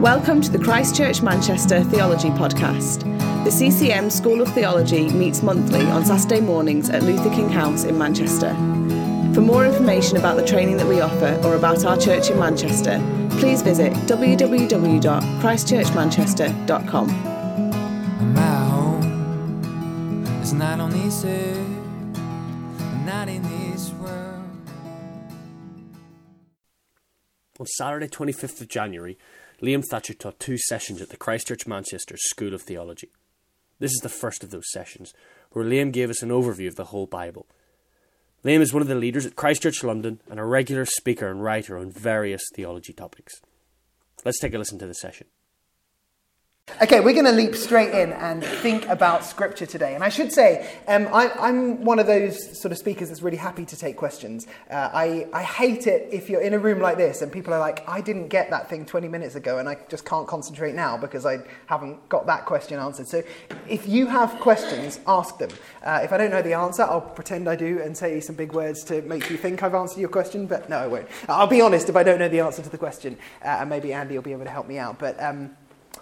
Welcome to the Christchurch Manchester Theology Podcast. The CCM School of Theology meets monthly on Saturday mornings at Luther King House in Manchester. For more information about the training that we offer or about our church in Manchester, please visit www.christchurchmanchester.com. My home is not on this earth, not in this world. On Saturday, 25th of January, Liam Thatcher taught two sessions at the Christchurch Manchester School of Theology. This is the first of those sessions, where Liam gave us an overview of the whole Bible. Liam is one of the leaders at Christchurch London and a regular speaker and writer on various theology topics. Let's take a listen to the session. Okay, we're going to leap straight in and think about scripture today. And I should say, um, I, am one of those sort of speakers that's really happy to take questions. Uh, I, I hate it if you're in a room like this and people are like, I didn't get that thing 20 minutes ago and I just can't concentrate now because I haven't got that question answered. So if you have questions, ask them. Uh, if I don't know the answer, I'll pretend I do and say some big words to make you think I've answered your question, but no, I won't. I'll be honest if I don't know the answer to the question, uh, and maybe Andy will be able to help me out. But um,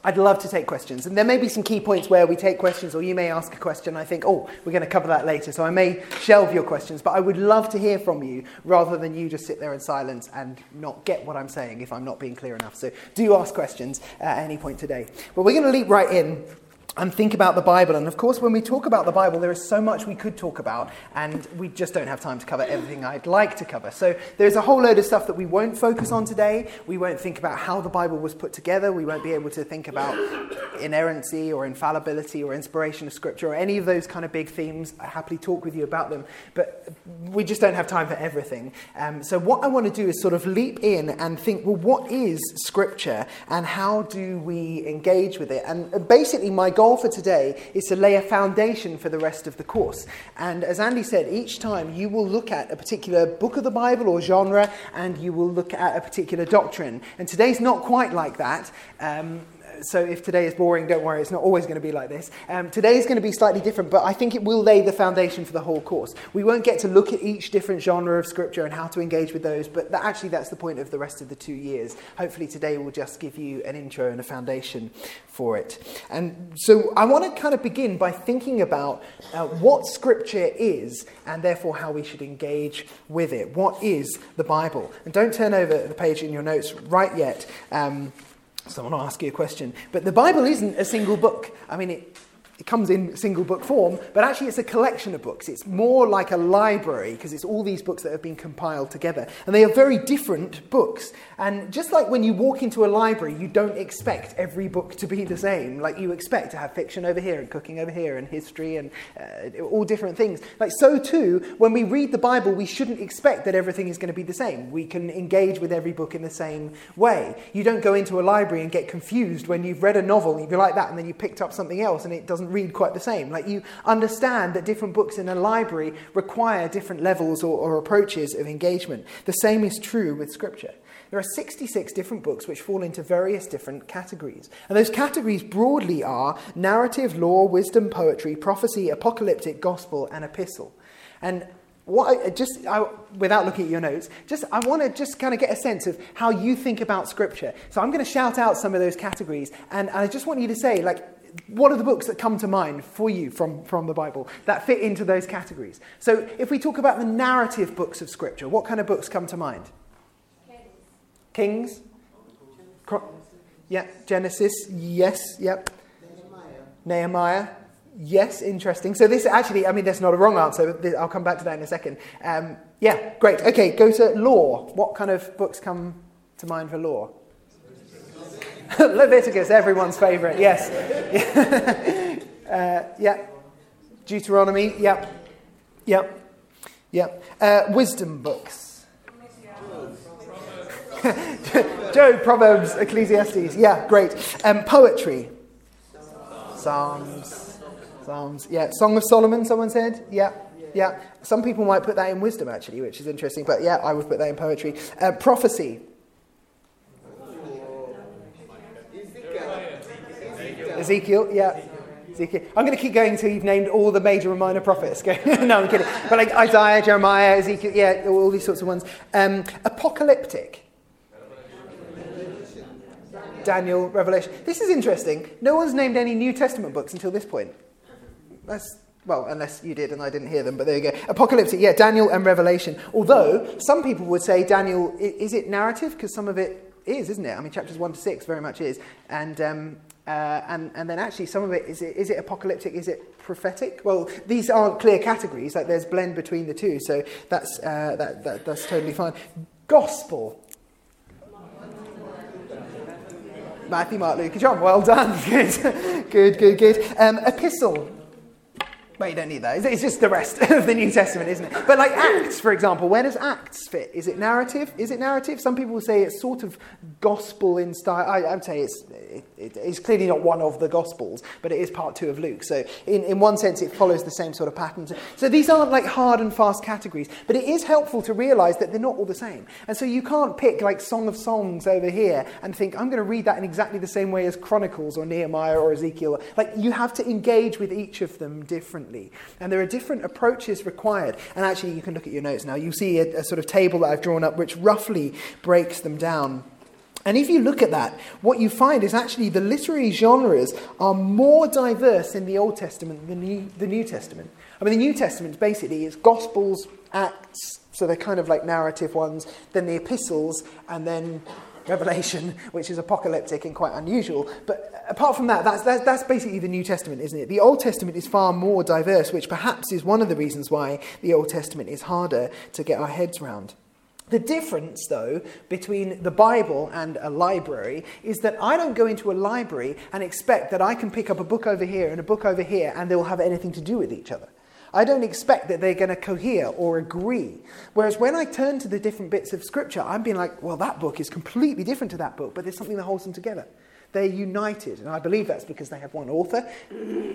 I'd love to take questions. And there may be some key points where we take questions, or you may ask a question. I think, oh, we're going to cover that later. So I may shelve your questions, but I would love to hear from you rather than you just sit there in silence and not get what I'm saying if I'm not being clear enough. So do ask questions uh, at any point today. But we're going to leap right in and think about the Bible. And of course, when we talk about the Bible, there is so much we could talk about, and we just don't have time to cover everything I'd like to cover. So there's a whole load of stuff that we won't focus on today. We won't think about how the Bible was put together. We won't be able to think about inerrancy or infallibility or inspiration of Scripture or any of those kind of big themes. I happily talk with you about them, but we just don't have time for everything. Um, so what I want to do is sort of leap in and think, well, what is Scripture, and how do we engage with it? And basically, my goal for today is to lay a foundation for the rest of the course. And as Andy said, each time you will look at a particular book of the Bible or genre and you will look at a particular doctrine. And today's not quite like that. Um, so if today is boring, don't worry, it's not always going to be like this. Um, today is going to be slightly different, but I think it will lay the foundation for the whole course. We won't get to look at each different genre of scripture and how to engage with those, but that, actually that's the point of the rest of the two years. Hopefully today will just give you an intro and a foundation for it. And so I want to kind of begin by thinking about uh, what scripture is and therefore how we should engage with it. What is the Bible? And don't turn over the page in your notes right yet. Um, Someone will ask you a question. But the Bible isn't a single book. I mean, it, it comes in single book form, but actually it's a collection of books. It's more like a library because it's all these books that have been compiled together. And they are very different books. And just like when you walk into a library, you don't expect every book to be the same. Like you expect to have fiction over here and cooking over here and history and uh, all different things. Like so too, when we read the Bible, we shouldn't expect that everything is going to be the same. We can engage with every book in the same way. You don't go into a library and get confused when you've read a novel, you like that, and then you picked up something else and it doesn't read quite the same. Like you understand that different books in a library require different levels or, or approaches of engagement. The same is true with Scripture. There are 66 different books which fall into various different categories. And those categories broadly are narrative, law, wisdom, poetry, prophecy, apocalyptic, gospel, and epistle. And what I, just I, without looking at your notes, just I want to just kind of get a sense of how you think about Scripture. So I'm going to shout out some of those categories, and, and I just want you to say, like, what are the books that come to mind for you from, from the Bible that fit into those categories? So if we talk about the narrative books of Scripture, what kind of books come to mind? Kings? Cro- yeah, Genesis, yes, yep. Nehemiah. Yes, interesting. So this actually, I mean, that's not a wrong answer. I'll come back to that in a second. Um, yeah, great. Okay, go to law. What kind of books come to mind for law? Leviticus, everyone's favourite. Yes. uh, yeah. Deuteronomy. Yep. Yep. Yep. Uh, wisdom books. Job, Proverbs, Ecclesiastes. Yeah, great. Um, poetry. Psalms. Psalms. Yeah. Song of Solomon, someone said. Yeah. Yeah. Some people might put that in wisdom, actually, which is interesting. But yeah, I would put that in poetry. Uh, prophecy. Ezekiel, yeah. Ezekiel. I'm going to keep going until you've named all the major and minor prophets. no, I'm kidding. But like Isaiah, Jeremiah, Ezekiel, yeah, all these sorts of ones. Um, apocalyptic. Daniel, Revelation. This is interesting. No one's named any New Testament books until this point. That's well, unless you did and I didn't hear them, but there you go. Apocalyptic, yeah, Daniel and Revelation. Although some people would say Daniel, is it narrative? Because some of it is, isn't it? I mean, chapters 1 to 6 very much is. And, um, uh, and, and then actually some of it is, it, is it apocalyptic? Is it prophetic? Well, these aren't clear categories. Like there's blend between the two. So that's, uh, that, that, that's totally fine. Gospel. Matthew, Mark, Luke, John. Well done. Good, good, good, good. Um, epistle. Well, you don't need that. It's just the rest of the New Testament, isn't it? But like Acts, for example, where does Acts fit? Is it narrative? Is it narrative? Some people say it's sort of gospel in style. I, would say it's, it, it, it's clearly not one of the gospels, but it is part two of Luke. So in, in one sense, it follows the same sort of patterns. So these aren't like hard and fast categories, but it is helpful to realize that they're not all the same. And so you can't pick like Song of Songs over here and think, I'm going to read that in exactly the same way as Chronicles or Nehemiah or Ezekiel. Like you have to engage with each of them differently differently. And there are different approaches required. And actually, you can look at your notes now. You see a, a sort of table that I've drawn up which roughly breaks them down. And if you look at that, what you find is actually the literary genres are more diverse in the Old Testament than New, the New Testament. I mean, the New Testament basically is Gospels, Acts, so they're kind of like narrative ones, then the epistles, and then Revelation, which is apocalyptic and quite unusual. But apart from that, that's, that's, that's, basically the New Testament, isn't it? The Old Testament is far more diverse, which perhaps is one of the reasons why the Old Testament is harder to get our heads around. The difference, though, between the Bible and a library is that I don't go into a library and expect that I can pick up a book over here and a book over here and they will have anything to do with each other. I don't expect that they're going to cohere or agree. Whereas when I turn to the different bits of scripture, I'm being like, well, that book is completely different to that book, but there's something that holds them together. They're united. And I believe that's because they have one author,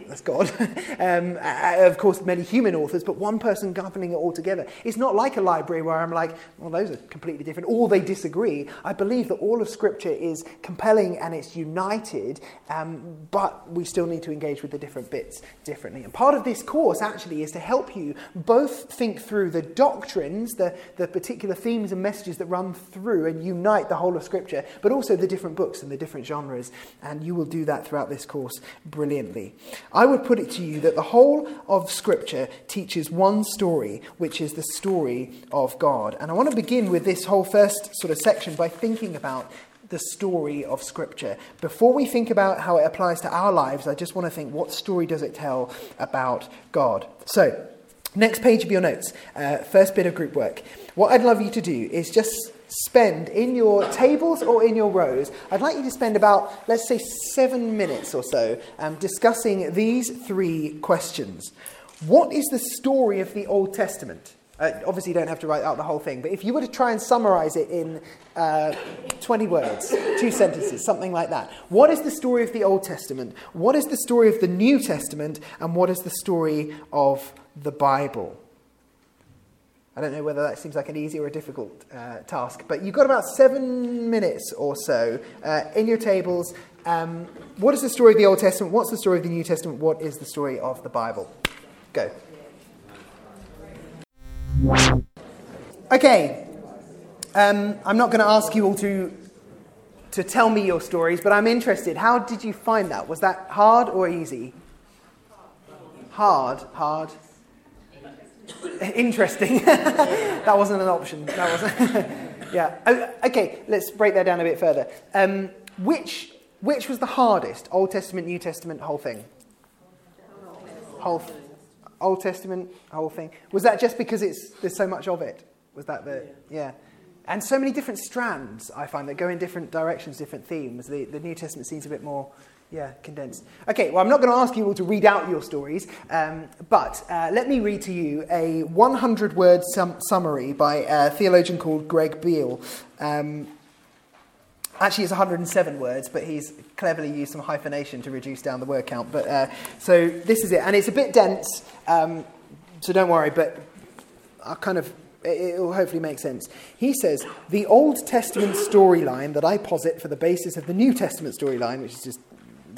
that's God. um, uh, of course, many human authors, but one person governing it all together. It's not like a library where I'm like, well, those are completely different, or they disagree. I believe that all of Scripture is compelling and it's united, um, but we still need to engage with the different bits differently. And part of this course actually is to help you both think through the doctrines, the, the particular themes and messages that run through and unite the whole of Scripture, but also the different books and the different genres and you will do that throughout this course brilliantly. I would put it to you that the whole of Scripture teaches one story, which is the story of God. And I want to begin with this whole first sort of section by thinking about the story of Scripture. Before we think about how it applies to our lives, I just want to think what story does it tell about God? So, next page of your notes, uh, first bit of group work. What I'd love you to do is just spend in your tables or in your rows, I'd like you to spend about, let's say, seven minutes or so um, discussing these three questions. What is the story of the Old Testament? Uh, obviously, you don't have to write out the whole thing, but if you were to try and summarize it in uh, 20 words, two sentences, something like that. What is the story of the Old Testament? What is the story of the New Testament? And what is the story of the Bible? I don't know whether that seems like an easy or a difficult uh, task, but you've got about seven minutes or so uh, in your tables. Um, what is the story of the Old Testament? What's the story of the New Testament? What is the story of the Bible? Go. Okay. Um, I'm not going to ask you all to to tell me your stories, but I'm interested. How did you find that? Was that hard or easy? Hard, hard. Interesting. that wasn't an option. That wasn't. yeah. Oh, okay, let's break that down a bit further. Um, which, which was the hardest? Old Testament, New Testament, whole thing? Whole, Old Testament, whole thing. Was that just because it's, there's so much of it? Was that the. Yeah. And so many different strands, I find, that go in different directions, different themes. The, the New Testament seems a bit more yeah, condensed. Okay, well, I'm not going to ask you all to read out your stories, um, but uh, let me read to you a 100 word sum- summary by a theologian called Greg Beale. Um, actually, it's 107 words, but he's cleverly used some hyphenation to reduce down the word count. But uh, so this is it, and it's a bit dense, um, so don't worry, but I'll kind of it will hopefully make sense. He says, The Old Testament storyline that I posit for the basis of the New Testament storyline, which is just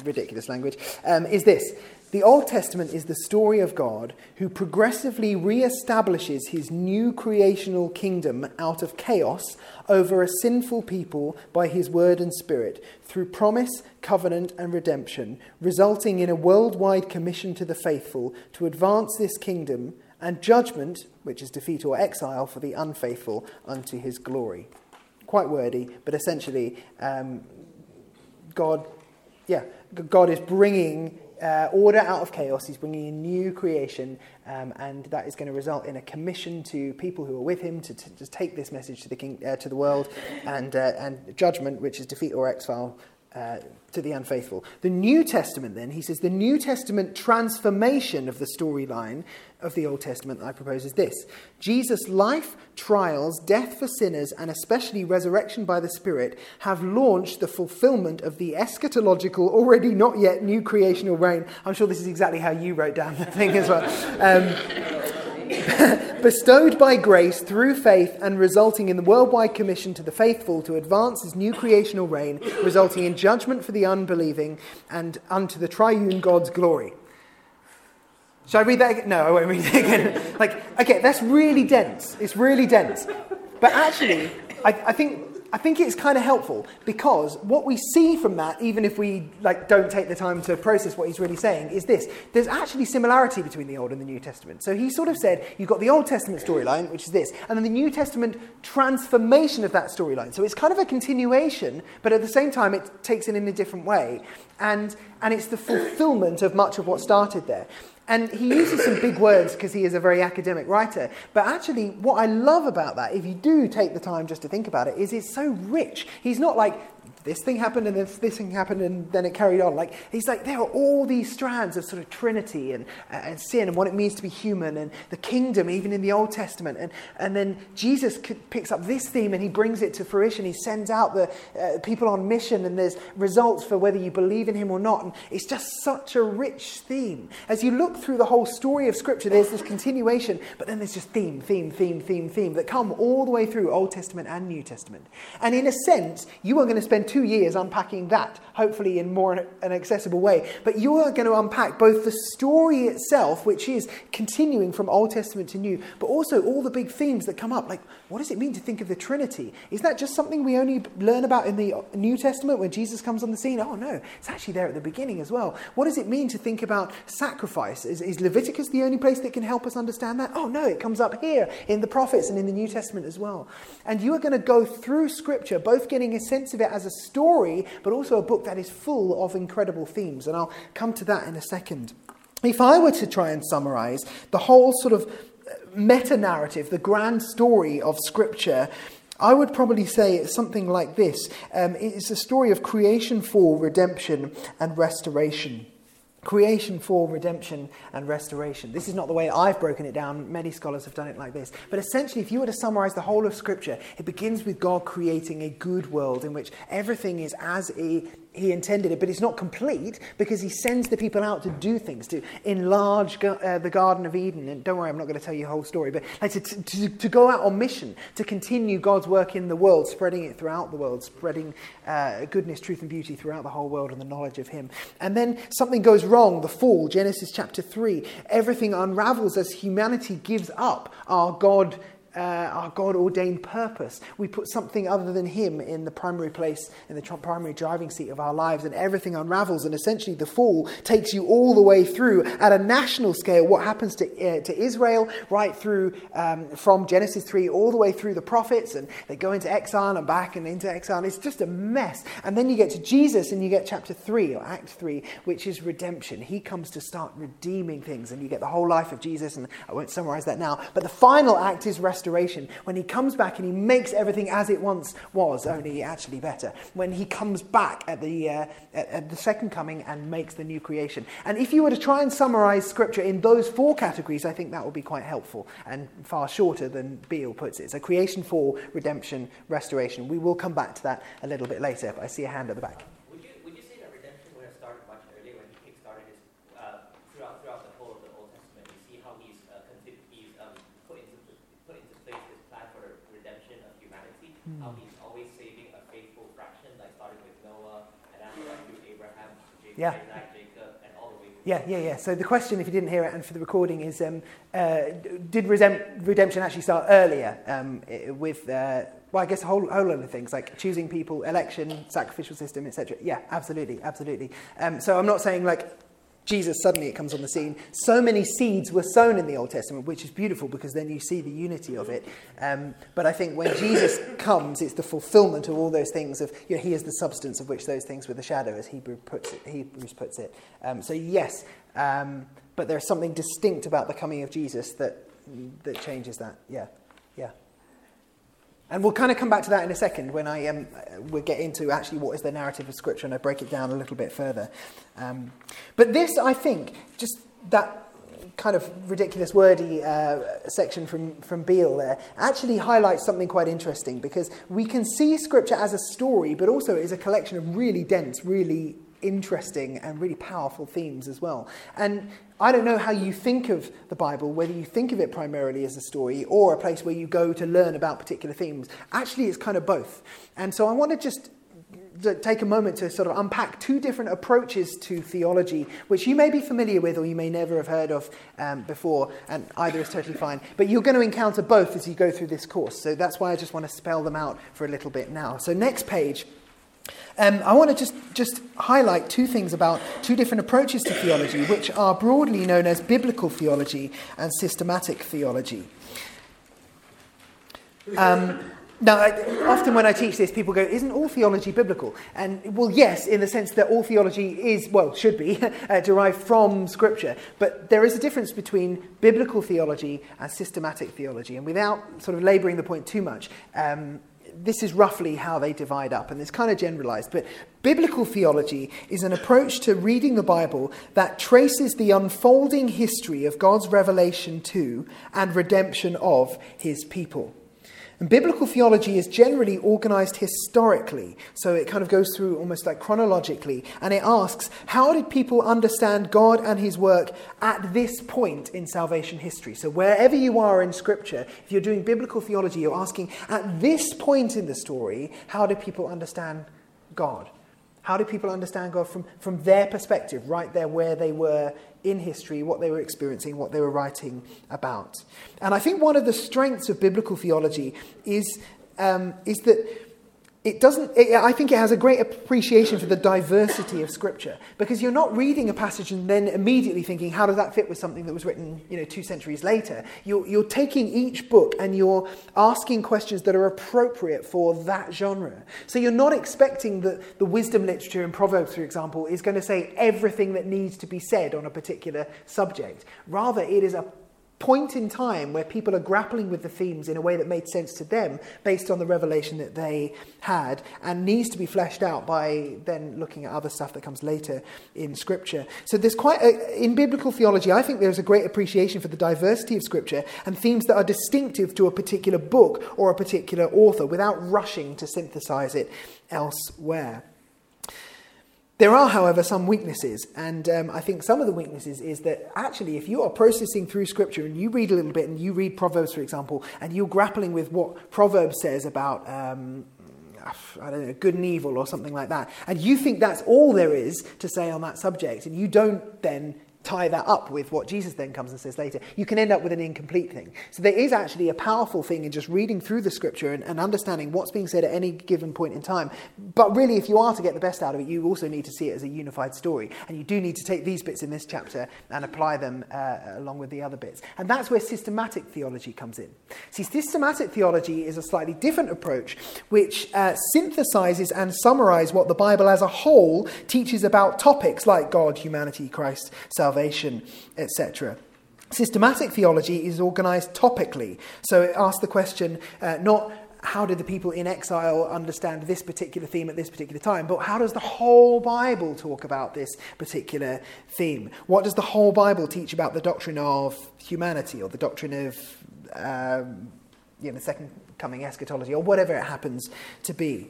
ridiculous language, um, is this The Old Testament is the story of God who progressively re-establishes his new creational kingdom out of chaos over a sinful people by his word and spirit through promise, covenant, and redemption, resulting in a worldwide commission to the faithful to advance this kingdom and judgment, which is defeat or exile for the unfaithful, unto his glory. Quite wordy, but essentially, um, God, yeah, God is bringing uh, order out of chaos. He's bringing a new creation, um, and that is going to result in a commission to people who are with him to, to, to take this message to the king, uh, to the world, and uh, and judgment, which is defeat or exile. Uh, to the unfaithful. The New Testament, then, he says, the New Testament transformation of the storyline of the Old Testament, that I propose, is this Jesus' life, trials, death for sinners, and especially resurrection by the Spirit have launched the fulfillment of the eschatological, already not yet new creational reign. I'm sure this is exactly how you wrote down the thing as well. Um, bestowed by grace through faith and resulting in the worldwide commission to the faithful to advance his new creational reign, resulting in judgment for the unbelieving and unto the triune God's glory. Should I read that again? No, I won't read it again. like, okay, that's really dense. It's really dense. But actually, I, I think I think it's kind of helpful because what we see from that, even if we like don't take the time to process what he's really saying, is this: there's actually similarity between the Old and the New Testament. So he sort of said you've got the Old Testament storyline, which is this, and then the New Testament transformation of that storyline. So it's kind of a continuation, but at the same time it takes it in a different way, and and it's the fulfillment of much of what started there. And he uses some big words because he is a very academic writer. But actually, what I love about that, if you do take the time just to think about it, is it's so rich. He's not like, this thing happened and this, this thing happened and then it carried on. Like he's like there are all these strands of sort of Trinity and, uh, and sin and what it means to be human and the kingdom even in the Old Testament and and then Jesus picks up this theme and he brings it to fruition. He sends out the uh, people on mission and there's results for whether you believe in him or not. And it's just such a rich theme. As you look through the whole story of Scripture, there's this continuation, but then there's just theme, theme, theme, theme, theme that come all the way through Old Testament and New Testament. And in a sense, you are going to spend two years unpacking that, hopefully in more an accessible way. But you are going to unpack both the story itself, which is continuing from Old Testament to New, but also all the big themes that come up. Like, what does it mean to think of the Trinity? Is that just something we only learn about in the New Testament when Jesus comes on the scene? Oh, no, it's actually there at the beginning as well. What does it mean to think about sacrifice? Is, is Leviticus the only place that can help us understand that? Oh, no, it comes up here in the prophets and in the New Testament as well. And you are going to go through Scripture, both getting a sense of it as a story, but also a book that is full of incredible themes. And I'll come to that in a second. If I were to try and summarize the whole sort of uh, meta narrative, the grand story of Scripture, I would probably say it's something like this um, it's a story of creation, fall, redemption, and restoration creation for redemption and restoration. This is not the way I've broken it down. Many scholars have done it like this. But essentially, if you were to summarize the whole of Scripture, it begins with God creating a good world in which everything is as a he intended it, but it's not complete because he sends the people out to do things, to enlarge uh, the Garden of Eden. And don't worry, I'm not going to tell you the whole story, but like to, to, to, go out on mission, to continue God's work in the world, spreading it throughout the world, spreading uh, goodness, truth, and beauty throughout the whole world and the knowledge of Him. And then something goes wrong, the fall, Genesis chapter 3. Everything unravels as humanity gives up our God uh, our God ordained purpose. We put something other than Him in the primary place, in the primary driving seat of our lives, and everything unravels. And essentially, the fall takes you all the way through at a national scale what happens to, uh, to Israel, right through um, from Genesis 3 all the way through the prophets, and they go into exile and back and into exile. It's just a mess. And then you get to Jesus, and you get chapter 3 or Act 3, which is redemption. He comes to start redeeming things, and you get the whole life of Jesus, and I won't summarize that now. But the final act is restoration restoration, when he comes back and he makes everything as it once was, only actually better, when he comes back at the, uh, at, at the second coming and makes the new creation. And if you were to try and summarize scripture in those four categories, I think that would be quite helpful and far shorter than Beale puts it. So creation, fall, redemption, restoration. We will come back to that a little bit later, but I see a hand at the back. how he's always saving a faithful fraction, like starting with Noah, and after that through Abraham, Jacob, yeah. Isaac, Jacob, and all the way Yeah, yeah, yeah. So the question, if you didn't hear it, and for the recording, is um, uh, did redemption actually start earlier um, with, uh, well, I guess a whole, whole lot of things like choosing people, election, sacrificial system, etc. Yeah, absolutely, absolutely. Um, so I'm not saying like Jesus suddenly it comes on the scene. So many seeds were sown in the Old Testament, which is beautiful because then you see the unity of it. Um, but I think when Jesus comes, it's the fulfillment of all those things. Of you know, he is the substance of which those things were the shadow, as Hebrew puts it, Hebrews puts it. Um, so yes, um, but there's something distinct about the coming of Jesus that that changes that. Yeah, yeah. And we'll kind of come back to that in a second when I um, we'll get into actually what is the narrative of Scripture and I break it down a little bit further. Um, but this, I think, just that kind of ridiculous wordy uh, section from, from Beale there actually highlights something quite interesting because we can see Scripture as a story, but also it is a collection of really dense, really interesting and really powerful themes as well. And I don't know how you think of the Bible, whether you think of it primarily as a story or a place where you go to learn about particular themes. Actually, it's kind of both. And so I want to just take a moment to sort of unpack two different approaches to theology, which you may be familiar with or you may never have heard of um, before, and either is totally fine. But you're going to encounter both as you go through this course. So that's why I just want to spell them out for a little bit now. So, next page. Um, I want to just, just highlight two things about two different approaches to theology, which are broadly known as biblical theology and systematic theology. Um, now, I, often when I teach this, people go, Isn't all theology biblical? And, well, yes, in the sense that all theology is, well, should be, uh, derived from Scripture. But there is a difference between biblical theology and systematic theology. And without sort of labouring the point too much, um, this is roughly how they divide up, and it's kind of generalized. But biblical theology is an approach to reading the Bible that traces the unfolding history of God's revelation to and redemption of his people. And biblical theology is generally organized historically, so it kind of goes through almost like chronologically, and it asks, how did people understand God and his work at this point in salvation history? So wherever you are in Scripture, if you're doing biblical theology, you're asking, at this point in the story, how do people understand God? How do people understand God from, from their perspective, right there where they were in history, what they were experiencing, what they were writing about? And I think one of the strengths of biblical theology is, um, is that it doesn't, it, I think it has a great appreciation for the diversity of Scripture because you're not reading a passage and then immediately thinking, how does that fit with something that was written you know, two centuries later? You're, you're taking each book and you're asking questions that are appropriate for that genre. So you're not expecting that the wisdom literature in Proverbs, for example, is going to say everything that needs to be said on a particular subject. Rather, it is a point in time where people are grappling with the themes in a way that made sense to them based on the revelation that they had and needs to be fleshed out by then looking at other stuff that comes later in scripture. So there's quite a, in biblical theology i think there's a great appreciation for the diversity of scripture and themes that are distinctive to a particular book or a particular author without rushing to synthesize it elsewhere there are, however, some weaknesses, and um, I think some of the weaknesses is that actually, if you are processing through Scripture and you read a little bit, and you read Proverbs, for example, and you're grappling with what Proverbs says about, um, I don't know, good and evil or something like that, and you think that's all there is to say on that subject, and you don't then tie that up with what Jesus then comes and says later, you can end up with an incomplete thing. So there is actually a powerful thing in just reading through the scripture and, and, understanding what's being said at any given point in time. But really, if you are to get the best out of it, you also need to see it as a unified story. And you do need to take these bits in this chapter and apply them uh, along with the other bits. And that's where systematic theology comes in. See, systematic theology is a slightly different approach which uh, synthesizes and summarizes what the Bible as a whole teaches about topics like God, humanity, Christ, salvation salvation, etc. Systematic theology is organized topically. So it asks the question uh, not how did the people in exile understand this particular theme at this particular time, but how does the whole Bible talk about this particular theme? What does the whole Bible teach about the doctrine of humanity or the doctrine of um, you know, the second coming eschatology or whatever it happens to be?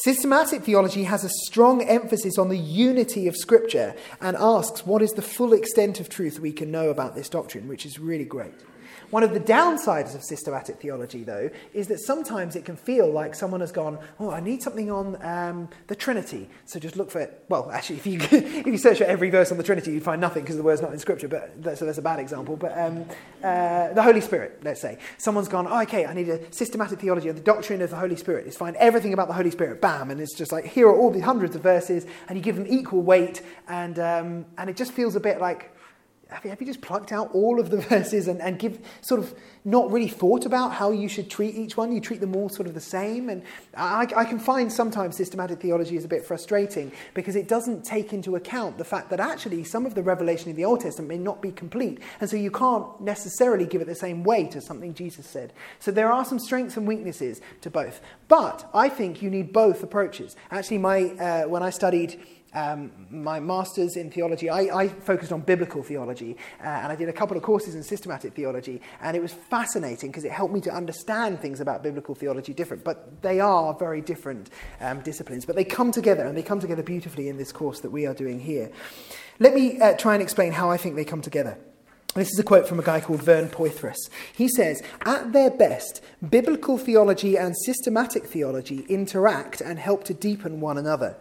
Systematic theology has a strong emphasis on the unity of Scripture and asks what is the full extent of truth we can know about this doctrine, which is really great. One of the downsides of systematic theology, though, is that sometimes it can feel like someone has gone, "Oh, I need something on um, the Trinity." So just look for it. Well, actually, if you if you search for every verse on the Trinity, you'd find nothing because the word's not in Scripture. But that, so that's a bad example. But um, uh, the Holy Spirit, let's say, someone's gone, "Oh, okay, I need a systematic theology of the doctrine of the Holy Spirit." It's find everything about the Holy Spirit, bam, and it's just like here are all the hundreds of verses, and you give them equal weight, and um, and it just feels a bit like have you, have you just plucked out all of the verses and, and give sort of not really thought about how you should treat each one? You treat them all sort of the same. And I, I can find sometimes systematic theology is a bit frustrating because it doesn't take into account the fact that actually some of the revelation in the Old Testament may not be complete. And so you can't necessarily give it the same weight as something Jesus said. So there are some strengths and weaknesses to both. But I think you need both approaches. Actually, my, uh, when I studied um, my master's in theology, I, I focused on biblical theology, uh, and I did a couple of courses in systematic theology, and it was fascinating because it helped me to understand things about biblical theology different. But they are very different um, disciplines, but they come together, and they come together beautifully in this course that we are doing here. Let me uh, try and explain how I think they come together. This is a quote from a guy called Vern Poythress. He says, At their best, biblical theology and systematic theology interact and help to deepen one another.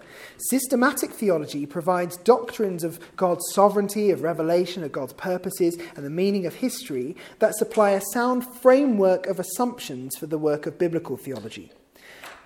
Systematic theology provides doctrines of God's sovereignty, of revelation, of God's purposes, and the meaning of history that supply a sound framework of assumptions for the work of biblical theology.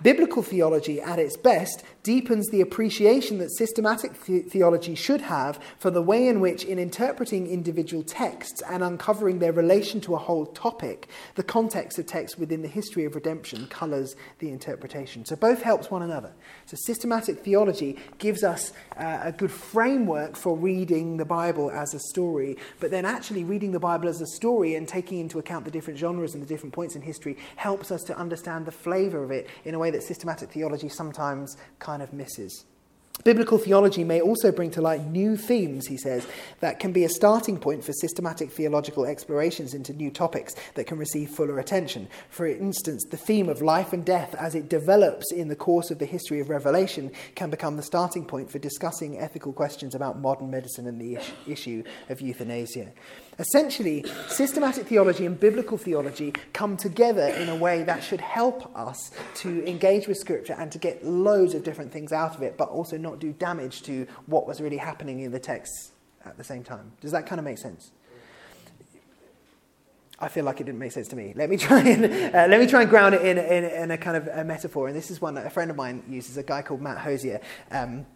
Biblical theology, at its best, deepens the appreciation that systematic the- theology should have for the way in which, in interpreting individual texts and uncovering their relation to a whole topic, the context of text within the history of redemption colours the interpretation. So both helps one another. So systematic theology gives us uh, a good framework for reading the Bible as a story, but then actually reading the Bible as a story and taking into account the different genres and the different points in history helps us to understand the flavour of it in a way that systematic theology sometimes kind of misses. Biblical theology may also bring to light new themes, he says, that can be a starting point for systematic theological explorations into new topics that can receive fuller attention. For instance, the theme of life and death as it develops in the course of the history of Revelation can become the starting point for discussing ethical questions about modern medicine and the is- issue of euthanasia. Essentially, systematic theology and biblical theology come together in a way that should help us to engage with Scripture and to get loads of different things out of it, but also not do damage to what was really happening in the text at the same time. Does that kind of make sense? I feel like it didn't make sense to me. Let me try and uh, let me try and ground it in, in, in a kind of a metaphor. And this is one that a friend of mine uses, a guy called Matt Hosier. Um,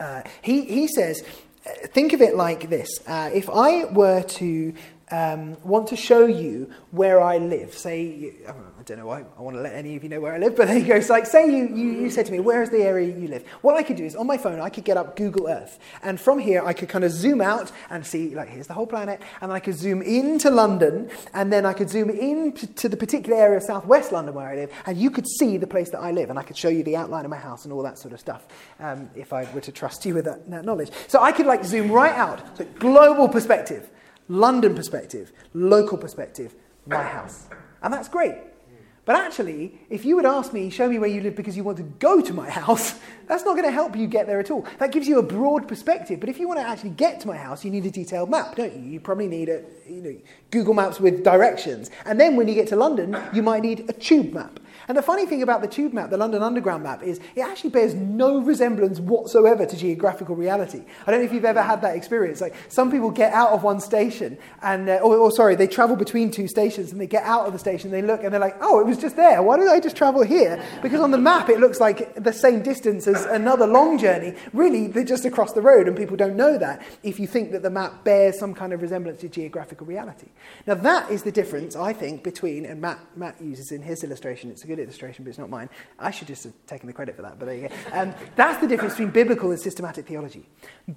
uh, he he says, uh, think of it like this: uh, if I were to um, want to show you where I live, say, I don't know, I, I want to let any of you know where I live, but there you go. It's like, say you, you, you said to me, where is the area you live? What I could do is on my phone, I could get up Google Earth. And from here, I could kind of zoom out and see, like, here's the whole planet. And then I could zoom into London. And then I could zoom in to, to the particular area of southwest London where I live. And you could see the place that I live. And I could show you the outline of my house and all that sort of stuff um, if I were to trust you with that, that knowledge. So I could, like, zoom right out. So global perspective, London perspective, local perspective, my house. And that's great. But actually, if you would ask me, show me where you live because you want to go to my house, that's not going to help you get there at all. That gives you a broad perspective. But if you want to actually get to my house, you need a detailed map, don't you? You probably need a you know, Google Maps with directions. And then when you get to London, you might need a tube map. And the funny thing about the tube map, the London Underground map, is it actually bears no resemblance whatsoever to geographical reality. I don't know if you've ever had that experience. Like some people get out of one station, and uh, or, or sorry, they travel between two stations, and they get out of the station, they look, and they're like, oh, it was just there. Why did I just travel here? Because on the map it looks like the same distance as another long journey. Really, they're just across the road, and people don't know that. If you think that the map bears some kind of resemblance to geographical reality, now that is the difference, I think, between and Matt Matt uses in his illustration. It's a good illustration, but it's not mine. I should just have taken the credit for that, but there you go. Um, that's the difference between biblical and systematic theology.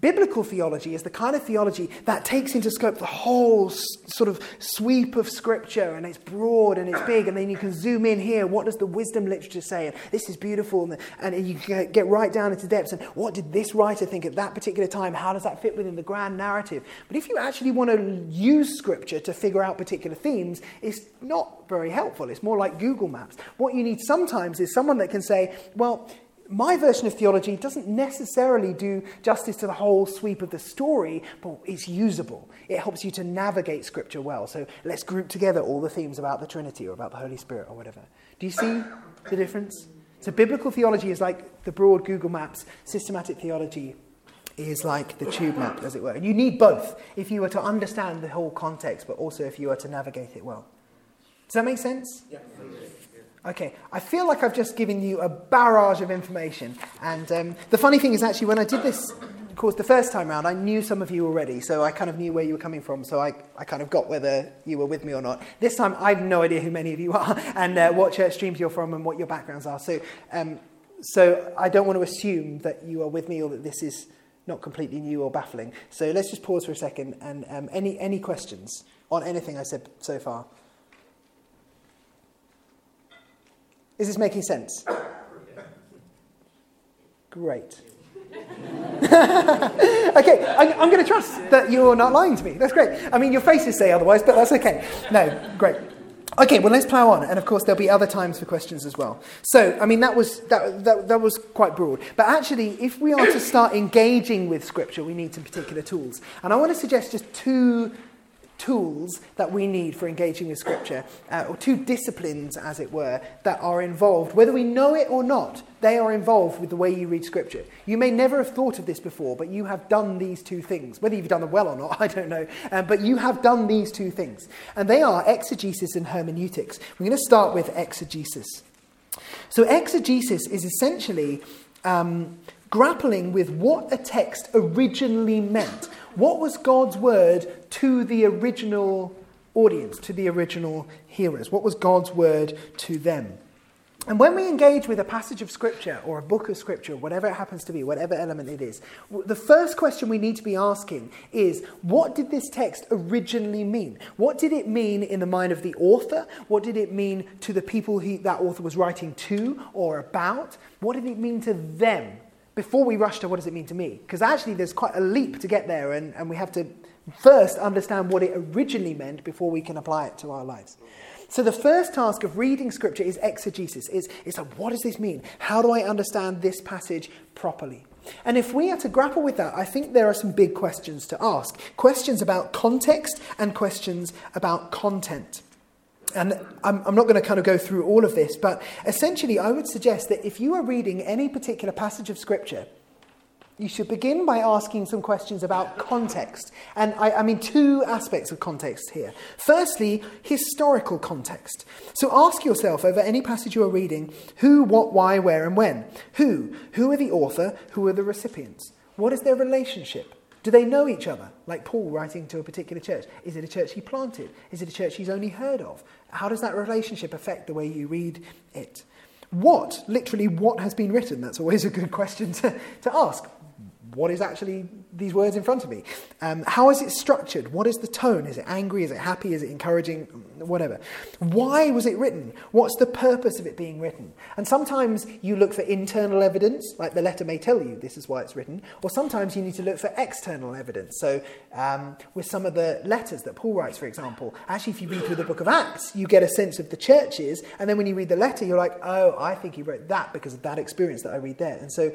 Biblical theology is the kind of theology that takes into scope the whole s- sort of sweep of Scripture, and it's broad and it's big, and then you can zoom in here. What does the wisdom literature say? And this is beautiful, and, and you get right down into depths. And what did this writer think at that particular time? How does that fit within the grand narrative? But if you actually want to use Scripture to figure out particular themes, it's not very helpful. It's more like Google Maps. What you need sometimes is someone that can say, well, my version of theology doesn't necessarily do justice to the whole sweep of the story, but it's usable. It helps you to navigate Scripture well. So let's group together all the themes about the Trinity or about the Holy Spirit or whatever. Do you see the difference? So biblical theology is like the broad Google Maps, systematic theology is like the tube map, as it were. And you need both if you were to understand the whole context, but also if you were to navigate it well. Does that make sense? Yeah. Okay, I feel like I've just given you a barrage of information. And um, the funny thing is, actually, when I did this course the first time round, I knew some of you already, so I kind of knew where you were coming from, so I, I kind of got whether you were with me or not. This time, I have no idea who many of you are and uh, what church streams you're from and what your backgrounds are. So, um, so I don't want to assume that you are with me or that this is not completely new or baffling. So let's just pause for a second and um, any, any questions on anything I said so far? Is this making sense? Great. okay, I, I'm going to trust that you're not lying to me. That's great. I mean, your faces say otherwise, but that's okay. No, great. Okay, well, let's plow on. And of course, there'll be other times for questions as well. So, I mean, that was, that, that, that was quite broad. But actually, if we are to start engaging with Scripture, we need some particular tools. And I want to suggest just two tools that we need for engaging with Scripture, uh, or two disciplines, as it were, that are involved. Whether we know it or not, they are involved with the way you read Scripture. You may never have thought of this before, but you have done these two things. Whether you've done them well or not, I don't know. Um, but you have done these two things. And they are exegesis and hermeneutics. We're going to start with exegesis. So, exegesis is essentially um, grappling with what a text originally meant. What was God's word to the original audience, to the original hearers? What was God's word to them? And when we engage with a passage of Scripture or a book of Scripture, whatever it happens to be, whatever element it is, the first question we need to be asking is what did this text originally mean? What did it mean in the mind of the author? What did it mean to the people he, that author was writing to or about? What did it mean to them? before we rush to what does it mean to me? Because actually, there's quite a leap to get there, and, and we have to first understand what it originally meant before we can apply it to our lives. So, the first task of reading scripture is exegesis. It's, it's like, what does this mean? How do I understand this passage properly? And if we are to grapple with that, I think there are some big questions to ask questions about context and questions about content. And I'm, I'm, not going to kind of go through all of this, but essentially, I would suggest that if you are reading any particular passage of Scripture, you should begin by asking some questions about context. And I, I mean, two aspects of context here. Firstly, historical context. So ask yourself over any passage you are reading who, what, why, where, and when. Who? Who are the author? Who are the recipients? What is their relationship? Do they know each other? Like Paul writing to a particular church. Is it a church he planted? Is it a church he's only heard of? How does that relationship affect the way you read it? What, literally, what has been written? That's always a good question to, to ask what is actually these words in front of me? Um, how is it structured? What is the tone? Is it angry? Is it happy? Is it encouraging? Whatever. Why was it written? What's the purpose of it being written? And sometimes you look for internal evidence, like the letter may tell you this is why it's written, or sometimes you need to look for external evidence. So, um, with some of the letters that Paul writes, for example, actually, if you read through the book of Acts, you get a sense of the churches, and then when you read the letter, you're like, oh, I think he wrote that because of that experience that I read there. And so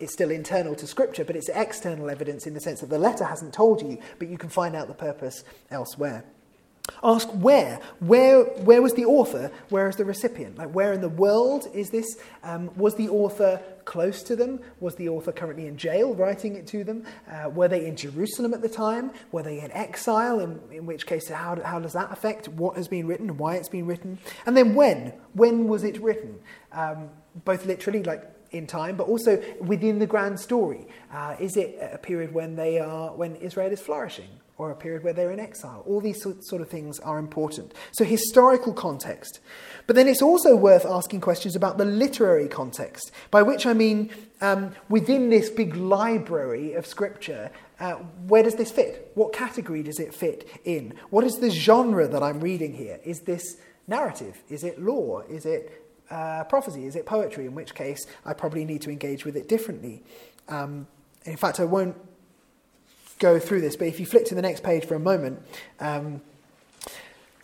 it's still internal to Scripture, but it's external evidence in the sense that the letter hasn't told you, but you can find out the purpose elsewhere. Ask where. Where, where was the author? Where is the recipient? Like, where in the world is this? Um, was the author close to them? Was the author currently in jail writing it to them? Uh, were they in Jerusalem at the time? Were they in exile? In, in which case, how, how does that affect what has been written, and why it's been written? And then when? When was it written? Um, both literally, like in time, but also within the grand story. Uh, is it a period when they are when Israel is flourishing, or a period where they're in exile? All these sort of things are important. So historical context, but then it's also worth asking questions about the literary context, by which I mean um, within this big library of scripture. Uh, where does this fit? What category does it fit in? What is the genre that I'm reading here? Is this narrative? Is it law? Is it uh, prophecy? Is it poetry? In which case, I probably need to engage with it differently. Um, in fact, I won't go through this, but if you flick to the next page for a moment, um,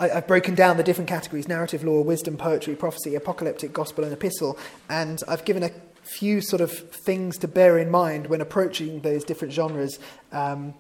I, have broken down the different categories narrative, law, wisdom, poetry, prophecy, apocalyptic, gospel, and epistle, and I've given a few sort of things to bear in mind when approaching those different genres. Um,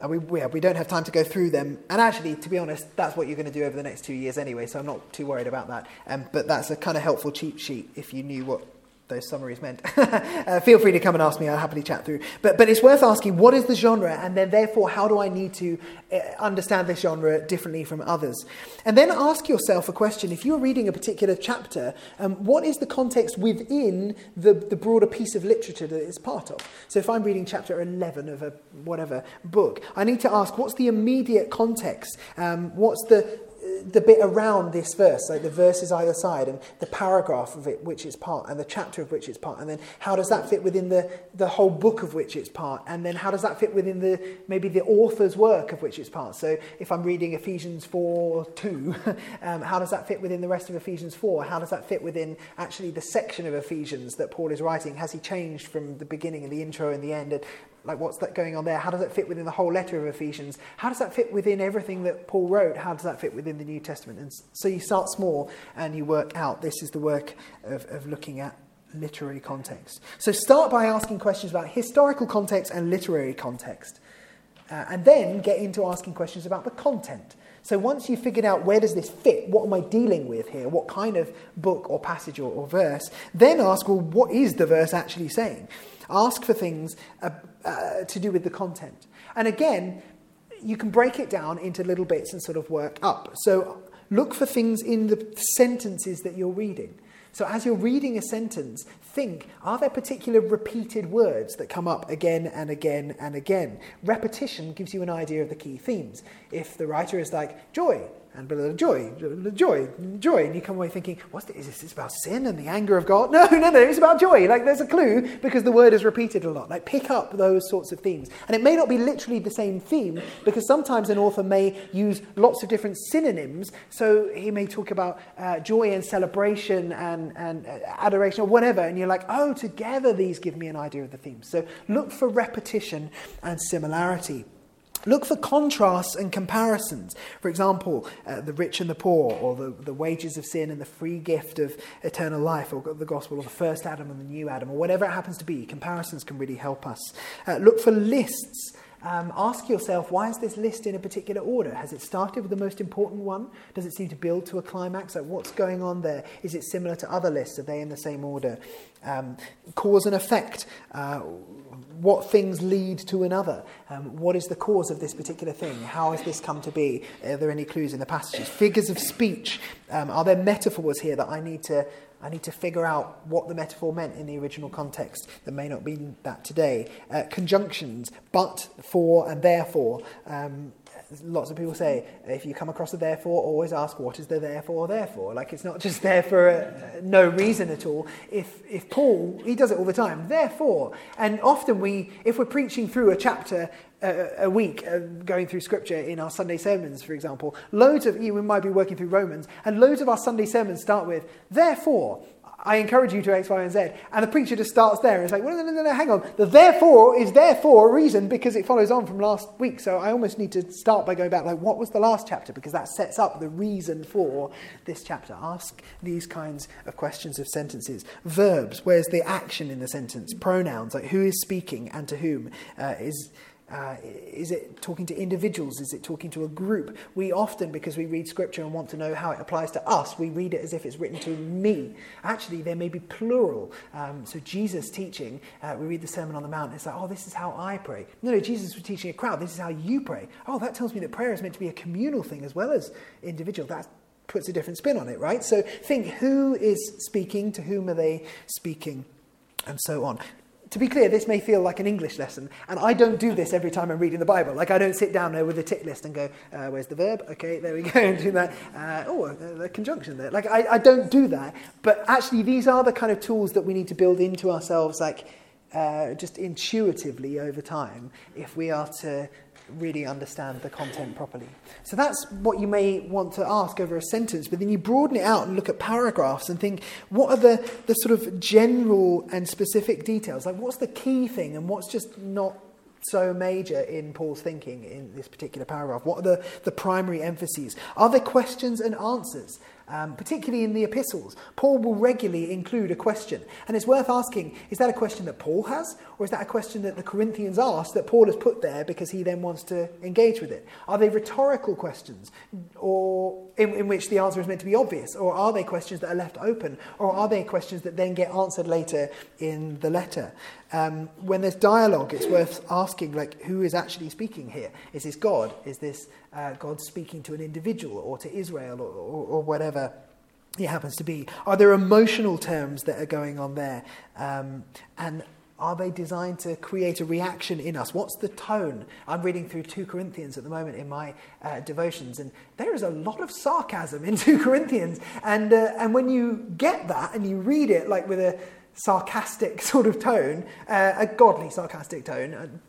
and we, we, we don't have time to go through them. And actually, to be honest, that's what you're going to do over the next two years anyway, so I'm not too worried about that. Um, but that's a kind of helpful cheat sheet if you knew what those summaries meant. uh, feel free to come and ask me, I'll happily chat through. But, but it's worth asking what is the genre, and then therefore, how do I need to uh, understand this genre differently from others? And then ask yourself a question if you're reading a particular chapter, um, what is the context within the, the broader piece of literature that it's part of? So if I'm reading chapter 11 of a whatever book, I need to ask what's the immediate context? Um, what's the the bit around this verse, like the verses either side, and the paragraph of it which it's part, and the chapter of which it's part, and then how does that fit within the, the whole book of which it's part, and then how does that fit within the maybe the author's work of which it's part. So if I'm reading Ephesians 4 2, um, how does that fit within the rest of Ephesians 4? How does that fit within actually the section of Ephesians that Paul is writing? Has he changed from the beginning and the intro and the end? And like, what's that going on there? How does that fit within the whole letter of Ephesians? How does that fit within everything that Paul wrote? How does that fit within the New Testament? And so you start small and you work out. This is the work of, of looking at literary context. So start by asking questions about historical context and literary context. Uh, and then get into asking questions about the content. So once you've figured out where does this fit, what am I dealing with here, what kind of book or passage or, or verse, then ask, well, what is the verse actually saying? Ask for things uh, uh, to do with the content. And again, you can break it down into little bits and sort of work up. So look for things in the sentences that you're reading. So as you're reading a sentence, think are there particular repeated words that come up again and again and again? Repetition gives you an idea of the key themes. If the writer is like, joy, and blah, blah, joy, joy, joy. And you come away thinking, this? Is this about sin and the anger of God? No, no, no, it's about joy. Like there's a clue because the word is repeated a lot. Like pick up those sorts of themes. And it may not be literally the same theme because sometimes an author may use lots of different synonyms. So he may talk about uh, joy and celebration and, and uh, adoration or whatever. And you're like, oh, together these give me an idea of the theme. So look for repetition and similarity. Look for contrasts and comparisons. For example, uh, the rich and the poor, or the, the wages of sin and the free gift of eternal life, or the gospel, or the first Adam and the new Adam, or whatever it happens to be. Comparisons can really help us. Uh, look for lists. Um, ask yourself, why is this list in a particular order? Has it started with the most important one? Does it seem to build to a climax? Like, what's going on there? Is it similar to other lists? Are they in the same order? Um, cause and effect. Uh, what things lead to another. Um, what is the cause of this particular thing? How has this come to be? Are there any clues in the passages? Figures of speech. Um, are there metaphors here that I need to I need to figure out what the metaphor meant in the original context that may not be that today. Uh, conjunctions, but, for, and therefore. Um, lots of people say if you come across a therefore, always ask what is the therefore therefore. Like it's not just there for uh, no reason at all. If if Paul he does it all the time, therefore, and often we if we're preaching through a chapter uh, a week uh, going through scripture in our Sunday sermons, for example, loads of you we might be working through Romans, and loads of our Sunday sermons start with therefore. I encourage you to X, Y, and Z. And the preacher just starts there it's like, well, no, no, no, no, hang on. The therefore is therefore a reason because it follows on from last week. So I almost need to start by going back, like, what was the last chapter? Because that sets up the reason for this chapter. Ask these kinds of questions of sentences. Verbs, where's the action in the sentence? Pronouns, like who is speaking and to whom? Uh, is uh, is it talking to individuals? Is it talking to a group? We often, because we read scripture and want to know how it applies to us, we read it as if it's written to me. Actually, there may be plural. Um, so, Jesus teaching, uh, we read the Sermon on the Mount, it's like, oh, this is how I pray. No, no, Jesus was teaching a crowd, this is how you pray. Oh, that tells me that prayer is meant to be a communal thing as well as individual. That puts a different spin on it, right? So, think who is speaking, to whom are they speaking, and so on to be clear, this may feel like an English lesson, and I don't do this every time I'm reading the Bible. Like, I don't sit down there with a tick list and go, uh, where's the verb? Okay, there we go, and do that. Uh, oh, the, the, conjunction there. Like, I, I don't do that. But actually, these are the kind of tools that we need to build into ourselves, like, uh, just intuitively over time, if we are to really understand the content properly. So that's what you may want to ask over a sentence, but then you broaden it out and look at paragraphs and think, what are the, the sort of general and specific details? Like, what's the key thing and what's just not so major in Paul's thinking in this particular paragraph? What are the, the primary emphases? Are there questions and answers? Um, particularly in the epistles. Paul will regularly include a question. And it's worth asking is that a question that Paul has, or is that a question that the Corinthians asked that Paul has put there because he then wants to engage with it? Are they rhetorical questions, or in, in which the answer is meant to be obvious, or are they questions that are left open, or are they questions that then get answered later in the letter? Um, when there's dialogue, it's worth asking, like, who is actually speaking here? Is this God? Is this uh, God speaking to an individual or to Israel or, or, or whatever it happens to be? Are there emotional terms that are going on there? Um, and are they designed to create a reaction in us? What's the tone? I'm reading through 2 Corinthians at the moment in my uh, devotions, and there is a lot of sarcasm in 2 Corinthians. And, uh, and when you get that and you read it like with a sarcastic sort of tone, uh, a godly sarcastic tone,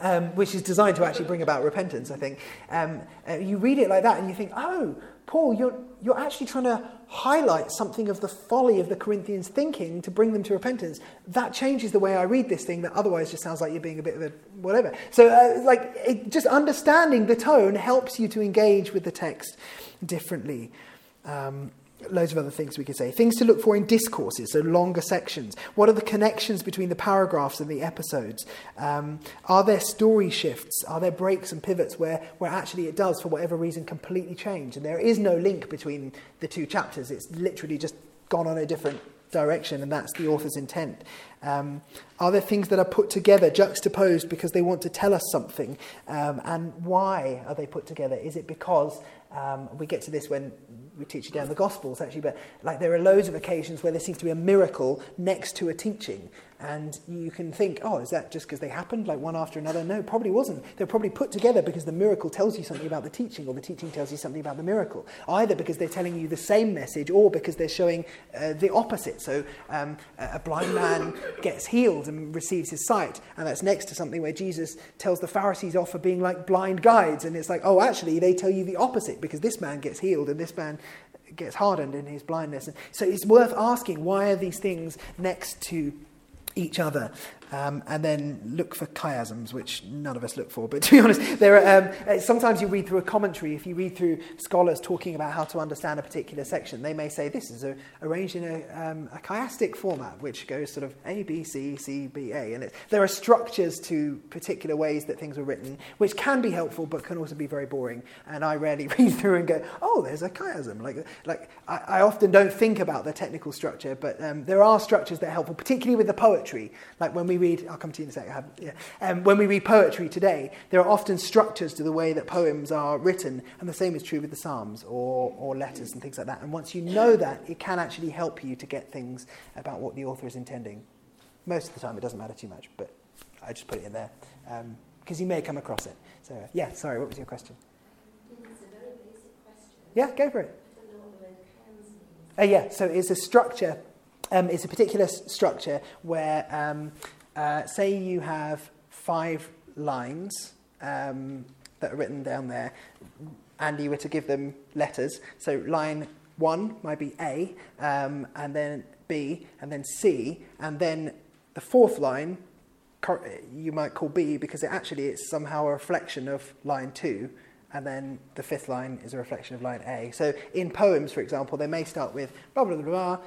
um, which is designed to actually bring about repentance, I think, um, uh, you read it like that and you think, oh, Paul, you're, you're actually trying to highlight something of the folly of the Corinthians' thinking to bring them to repentance. That changes the way I read this thing that otherwise just sounds like you're being a bit of a whatever. So, uh, like, it, just understanding the tone helps you to engage with the text differently. Um, loads of other things we could say. Things to look for in discourses, so longer sections. What are the connections between the paragraphs and the episodes? Um, are there story shifts? Are there breaks and pivots where, where actually it does, for whatever reason, completely change? And there is no link between the two chapters. It's literally just gone on a different direction, and that's the author's intent. Um, are there things that are put together, juxtaposed, because they want to tell us something? Um, and why are they put together? Is it because um, we get to this when we teach you down the Gospels, actually, but like there are loads of occasions where there seems to be a miracle next to a teaching. And you can think, oh, is that just because they happened, like one after another? No, probably wasn't. They're probably put together because the miracle tells you something about the teaching, or the teaching tells you something about the miracle. Either because they're telling you the same message, or because they're showing uh, the opposite. So um, a blind man gets healed and receives his sight, and that's next to something where Jesus tells the Pharisees off for being like blind guides. And it's like, oh, actually, they tell you the opposite because this man gets healed and this man gets hardened in his blindness. So it's worth asking why are these things next to each other um, and then look for chiasms, which none of us look for. But to be honest, there are, um, uh, sometimes you read through a commentary. If you read through scholars talking about how to understand a particular section, they may say this is a, arranged in a, um, a chiastic format, which goes sort of A, B, C, C, B, A. And there are structures to particular ways that things were written, which can be helpful, but can also be very boring. And I rarely read through and go, oh, there's a chiasm. Like, like I, I often don't think about the technical structure, but um, there are structures that are helpful, particularly with the poetry. Like when we read, I'll come to you in a second. Have, yeah. um, when we read poetry today, there are often structures to the way that poems are written, and the same is true with the Psalms or, or letters and things like that. And once you know that, it can actually help you to get things about what the author is intending. Most of the time, it doesn't matter too much, but I just put it in there because um, you may come across it. So, uh, yeah, sorry, what was your question? Yeah, go for it. Uh, yeah, so it's a structure um, it's a particular s- structure where, um, uh, say, you have five lines um, that are written down there, and you were to give them letters. So, line one might be A, um, and then B, and then C, and then the fourth line you might call B because it actually it's somehow a reflection of line two, and then the fifth line is a reflection of line A. So in poems, for example, they may start with blah blah blah, blah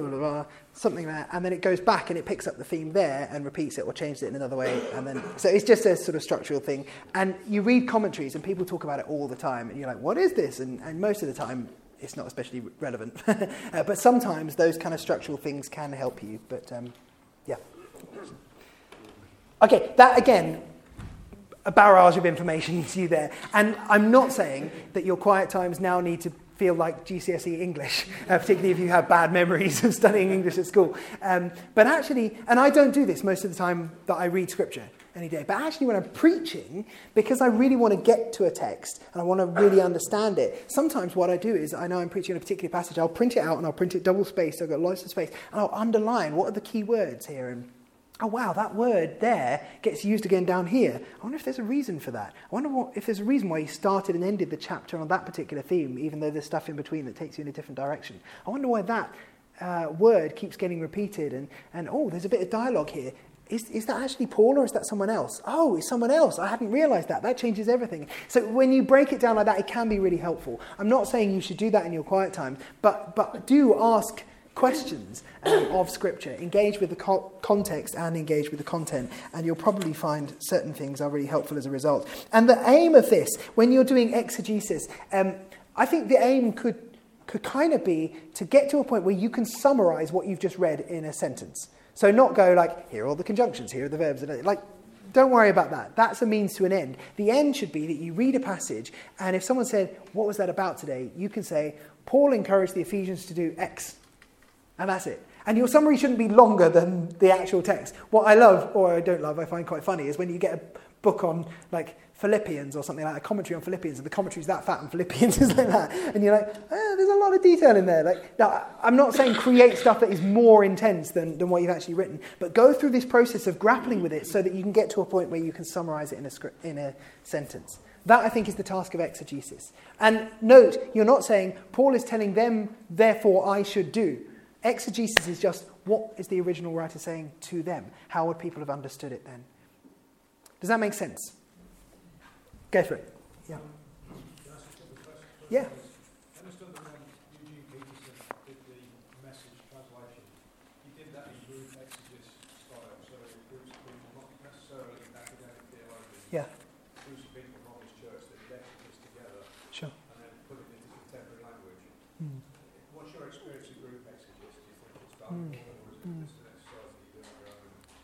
blah, blah, blah, something there, and then it goes back and it picks up the theme there and repeats it or changes it in another way, and then so it's just a sort of structural thing. And you read commentaries and people talk about it all the time, and you're like, what is this? And, and most of the time, it's not especially relevant. uh, but sometimes those kind of structural things can help you. But um, yeah. Okay, that again, a barrage of information to you there. And I'm not saying that your quiet times now need to feel like GCSE English, uh, particularly if you have bad memories of studying English at school. Um, but actually, and I don't do this most of the time that I read scripture any day, but actually when I'm preaching, because I really want to get to a text and I want to really understand it, sometimes what I do is I know I'm preaching a particular passage, I'll print it out and I'll print it double spaced, so I've got lots of space, and I'll underline what are the key words here and oh wow, that word there gets used again down here. I wonder if there's a reason for that. I wonder what, if there's a reason why he started and ended the chapter on that particular theme, even though there's stuff in between that takes you in a different direction. I wonder why that uh, word keeps getting repeated and, and oh, there's a bit of dialogue here. is, is that actually Paul or is that someone else? Oh, it's someone else. I hadn't realized that. That changes everything. So when you break it down like that, it can be really helpful. I'm not saying you should do that in your quiet time, but, but do ask questions um, of Scripture. Engage with the co- context and engage with the content, and you'll probably find certain things are really helpful as a result. And the aim of this, when you're doing exegesis, um, I think the aim could, could kind of be to get to a point where you can summarize what you've just read in a sentence. So not go like, here are all the conjunctions, here are the verbs. And like, don't worry about that. That's a means to an end. The end should be that you read a passage, and if someone said, What was that about today? you can say, Paul encouraged the Ephesians to do X. And that's it. And your summary shouldn't be longer than the actual text. What I love, or I don't love, I find quite funny, is when you get a book on like Philippians or something like a commentary on Philippians, and the commentary is that fat, and Philippians is like that, and you're like, eh, there's a lot of detail in there. Like, now, I'm not saying create stuff that is more intense than, than what you've actually written, but go through this process of grappling with it so that you can get to a point where you can summarize it in a, script, in a sentence. That, I think, is the task of exegesis. And note, you're not saying, Paul is telling them, therefore I should do. Exegesis is just, what is the original writer saying to them? How would people have understood it then? Does that make sense? Go for it. Yeah. Yeah. understood that when Eugene Peterson did the message translation, he did that in group exegesis style, so groups of people, not necessarily academic theologians, Yeah. groups of people from his church that did exegesis together Sure. and then put it into contemporary language. Mm. What's your experience of group exegesis? Do you think it's valuable or is it Mm. just an exercise that you do on own?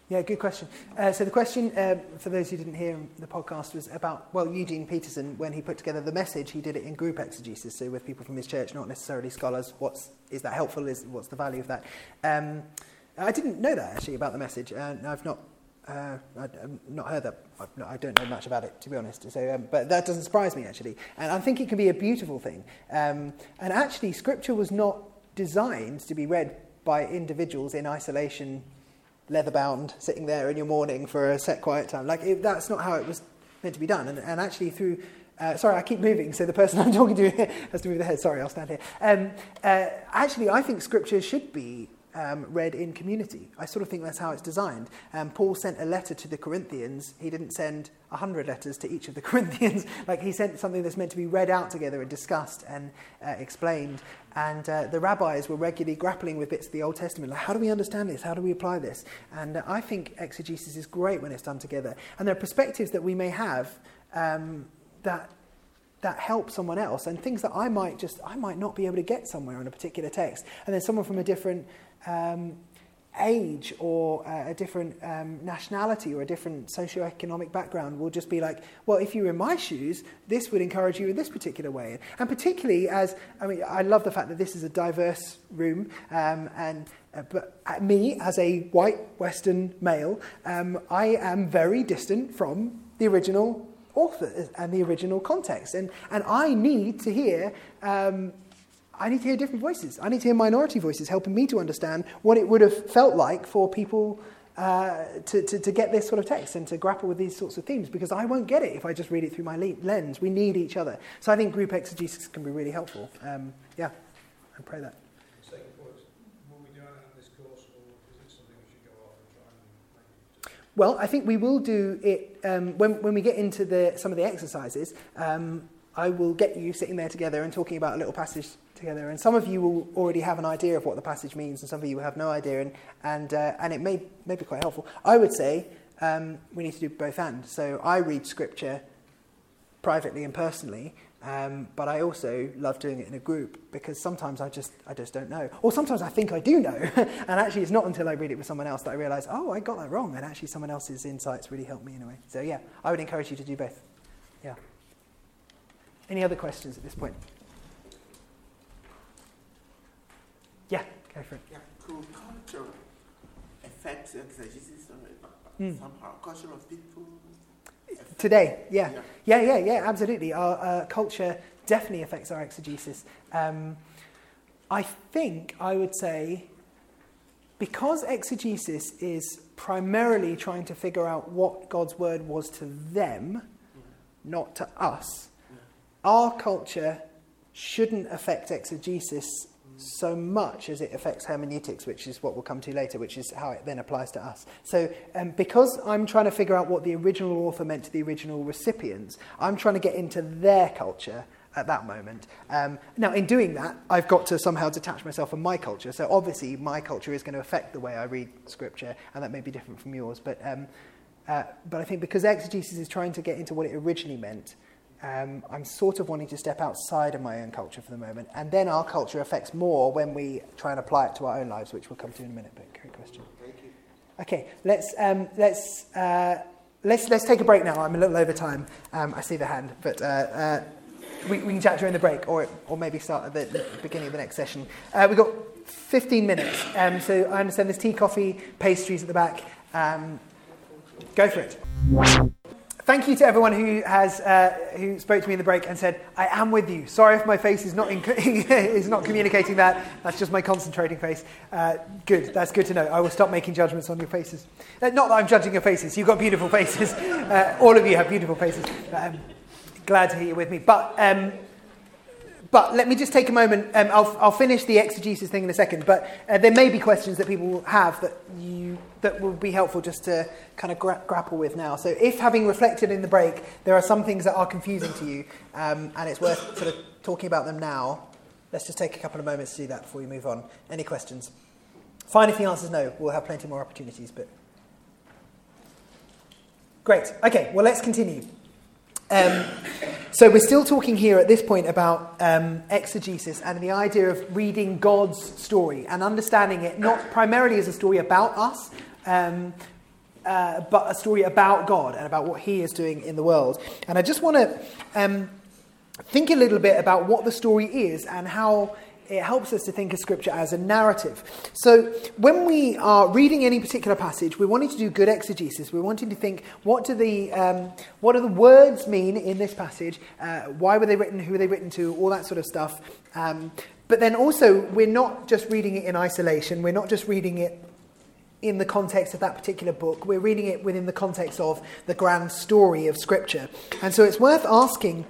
Yeah, good question. Uh, so the question, uh, for those who didn't hear the podcast, was about, well, Eugene Peterson, when he put together the message, he did it in group exegesis, so with people from his church, not necessarily scholars. What's, is that helpful? Is, what's the value of that? Um, I didn't know that, actually, about the message, and I've not, uh, I, I've not heard that. Not, I don't know much about it, to be honest. So, um, but that doesn't surprise me, actually. And I think it can be a beautiful thing. Um, and actually, Scripture was not designed to be read by individuals in isolation leather bound, sitting there in your morning for a set quiet time. Like, it, that's not how it was meant to be done. And, and actually, through. Uh, sorry, I keep moving, so the person I'm talking to has to move their head. Sorry, I'll stand here. Um, uh, actually, I think scripture should be um, read in community. I sort of think that's how it's designed. Um, Paul sent a letter to the Corinthians. He didn't send a hundred letters to each of the Corinthians. like he sent something that's meant to be read out together and discussed and uh, explained. And uh, the rabbis were regularly grappling with bits of the Old Testament. Like, how do we understand this? How do we apply this? And uh, I think exegesis is great when it's done together. And there are perspectives that we may have um, that that help someone else and things that I might just I might not be able to get somewhere on a particular text and then someone from a different um, age or uh, a different um, nationality or a different socioeconomic background will just be like, well, if you were in my shoes, this would encourage you in this particular way. And particularly as, I mean, I love the fact that this is a diverse room, um, and uh, but uh, me as a white Western male, um, I am very distant from the original author and the original context, and and I need to hear. Um, I need to hear different voices. I need to hear minority voices helping me to understand what it would have felt like for people uh, to, to, to get this sort of text and to grapple with these sorts of themes because I won't get it if I just read it through my le- lens. We need each other. So I think group exegesis can be really helpful. Um, yeah, I pray that. Second point is, will we do it this course or is it something we should go off and try Well, I think we will do it um, when, when we get into the, some of the exercises. Um, I will get you sitting there together and talking about a little passage together. And some of you will already have an idea of what the passage means, and some of you will have no idea. And, and, uh, and it may, may be quite helpful. I would say um, we need to do both and. So I read scripture privately and personally, um, but I also love doing it in a group because sometimes I just, I just don't know. Or sometimes I think I do know. and actually, it's not until I read it with someone else that I realise, oh, I got that wrong. And actually, someone else's insights really helped me in a way. So, yeah, I would encourage you to do both. Yeah. Any other questions at this point? Yeah, go for it. Yeah, could culture affect exegesis Hmm. somehow? Culture of people? Today, yeah. Yeah. Yeah, yeah, yeah, absolutely. Our uh, culture definitely affects our exegesis. Um, I think I would say because exegesis is primarily trying to figure out what God's word was to them, not to us, our culture shouldn't affect exegesis so much as it affects hermeneutics, which is what we'll come to later, which is how it then applies to us. So, um, because I'm trying to figure out what the original author meant to the original recipients, I'm trying to get into their culture at that moment. Um, now, in doing that, I've got to somehow detach myself from my culture. So, obviously, my culture is going to affect the way I read scripture, and that may be different from yours. But, um, uh, but I think because exegesis is trying to get into what it originally meant, um, I'm sort of wanting to step outside of my own culture for the moment. And then our culture affects more when we try and apply it to our own lives, which we'll come to in a minute. But great question. Thank you. Okay, let's, um, let's, uh, let's, let's take a break now. I'm a little over time. Um, I see the hand, but uh, uh, we, we can chat during the break or, or maybe start at the, beginning of the next session. Uh, we've got 15 minutes. Um, so I understand there's tea, coffee, pastries at the back. Um, go for it. Thank you to everyone who has uh, who spoke to me in the break and said, "I am with you." Sorry if my face is not inc- is not communicating that. That's just my concentrating face. Uh, good. That's good to know. I will stop making judgments on your faces. Uh, not that I'm judging your faces. You've got beautiful faces. Uh, all of you have beautiful faces. Um, glad to hear you're with me. But um, but let me just take a moment. Um, I'll, I'll finish the exegesis thing in a second. But uh, there may be questions that people have that you that will be helpful just to kind of gra- grapple with now. So, if having reflected in the break, there are some things that are confusing to you, um, and it's worth sort of talking about them now, let's just take a couple of moments to do that before we move on. Any questions? Fine if the answer is no. We'll have plenty more opportunities. But great. Okay. Well, let's continue. Um, so we're still talking here at this point about um, exegesis and the idea of reading God's story and understanding it not primarily as a story about us, um, uh, but a story about God and about what He is doing in the world. And I just want to um, think a little bit about what the story is and how it helps us to think of Scripture as a narrative. So, when we are reading any particular passage, we're wanting to do good exegesis. We're wanting to think what do the um, what do the words mean in this passage? Uh, why were they written? Who were they written to? All that sort of stuff. Um, but then also, we're not just reading it in isolation. We're not just reading it in the context of that particular book. We're reading it within the context of the grand story of Scripture. And so, it's worth asking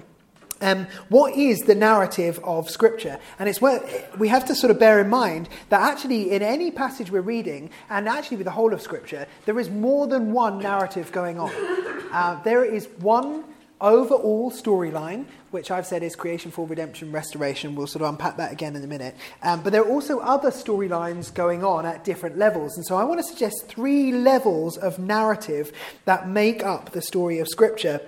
um, what is the narrative of Scripture? And it's where we have to sort of bear in mind that actually, in any passage we're reading, and actually with the whole of Scripture, there is more than one narrative going on. Uh, there is one overall storyline, which I've said is creation, fall, redemption, restoration. We'll sort of unpack that again in a minute. Um, but there are also other storylines going on at different levels. And so I want to suggest three levels of narrative that make up the story of Scripture.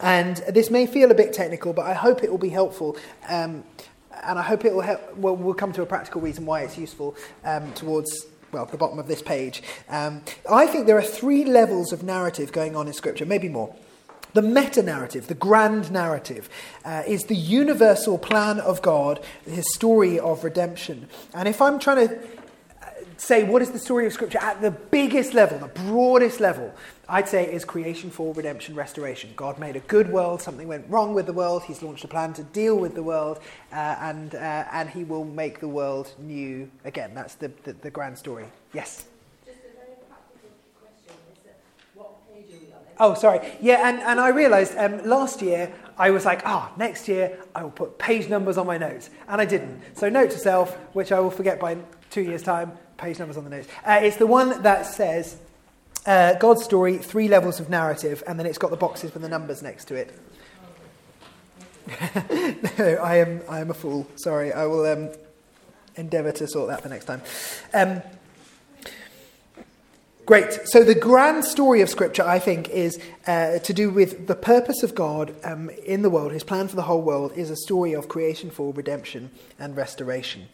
And this may feel a bit technical, but I hope it will be helpful. Um, and I hope it will help. Well, we'll come to a practical reason why it's useful um, towards, well, the bottom of this page. Um, I think there are three levels of narrative going on in Scripture, maybe more. The meta narrative, the grand narrative, uh, is the universal plan of God, his story of redemption. And if I'm trying to say what is the story of Scripture at the biggest level, the broadest level, I'd say it is creation, fall, redemption, restoration. God made a good world, something went wrong with the world, He's launched a plan to deal with the world, uh, and, uh, and He will make the world new again. That's the, the, the grand story. Yes? Just a very practical question is that what page are we on? Oh, sorry. Yeah, and, and I realised um, last year I was like, ah, next year I will put page numbers on my notes. And I didn't. So, note to self, which I will forget by two years' time, page numbers on the notes. Uh, it's the one that says uh, God's story, three levels of narrative, and then it's got the boxes with the numbers next to it. no, I am, I am a fool. Sorry, I will um, endeavour to sort that for next time. Um, Great. So, the grand story of Scripture, I think, is uh, to do with the purpose of God um, in the world. His plan for the whole world is a story of creation, fall redemption, and restoration.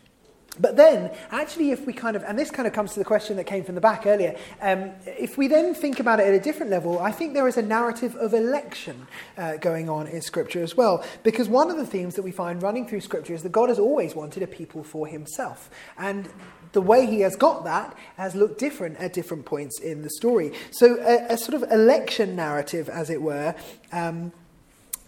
But then, actually, if we kind of, and this kind of comes to the question that came from the back earlier, um, if we then think about it at a different level, I think there is a narrative of election uh, going on in Scripture as well. Because one of the themes that we find running through Scripture is that God has always wanted a people for himself. And the way he has got that has looked different at different points in the story. So, a, a sort of election narrative, as it were, um,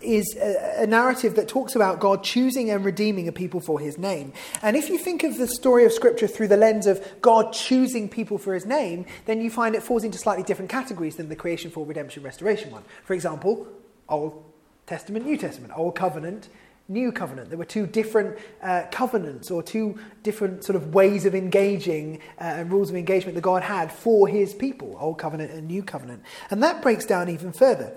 is a, a, narrative that talks about God choosing and redeeming a people fall his name. And if you think of the story of Scripture through the lens of God choosing people for his name, then you find it falls into slightly different categories than the creation, for redemption, restoration one. For example, Old Testament, New Testament. Old Covenant new covenant. There were two different uh, covenants or two different sort of ways of engaging uh, and rules of engagement that God had for his people, Old Covenant and New Covenant. And that breaks down even further.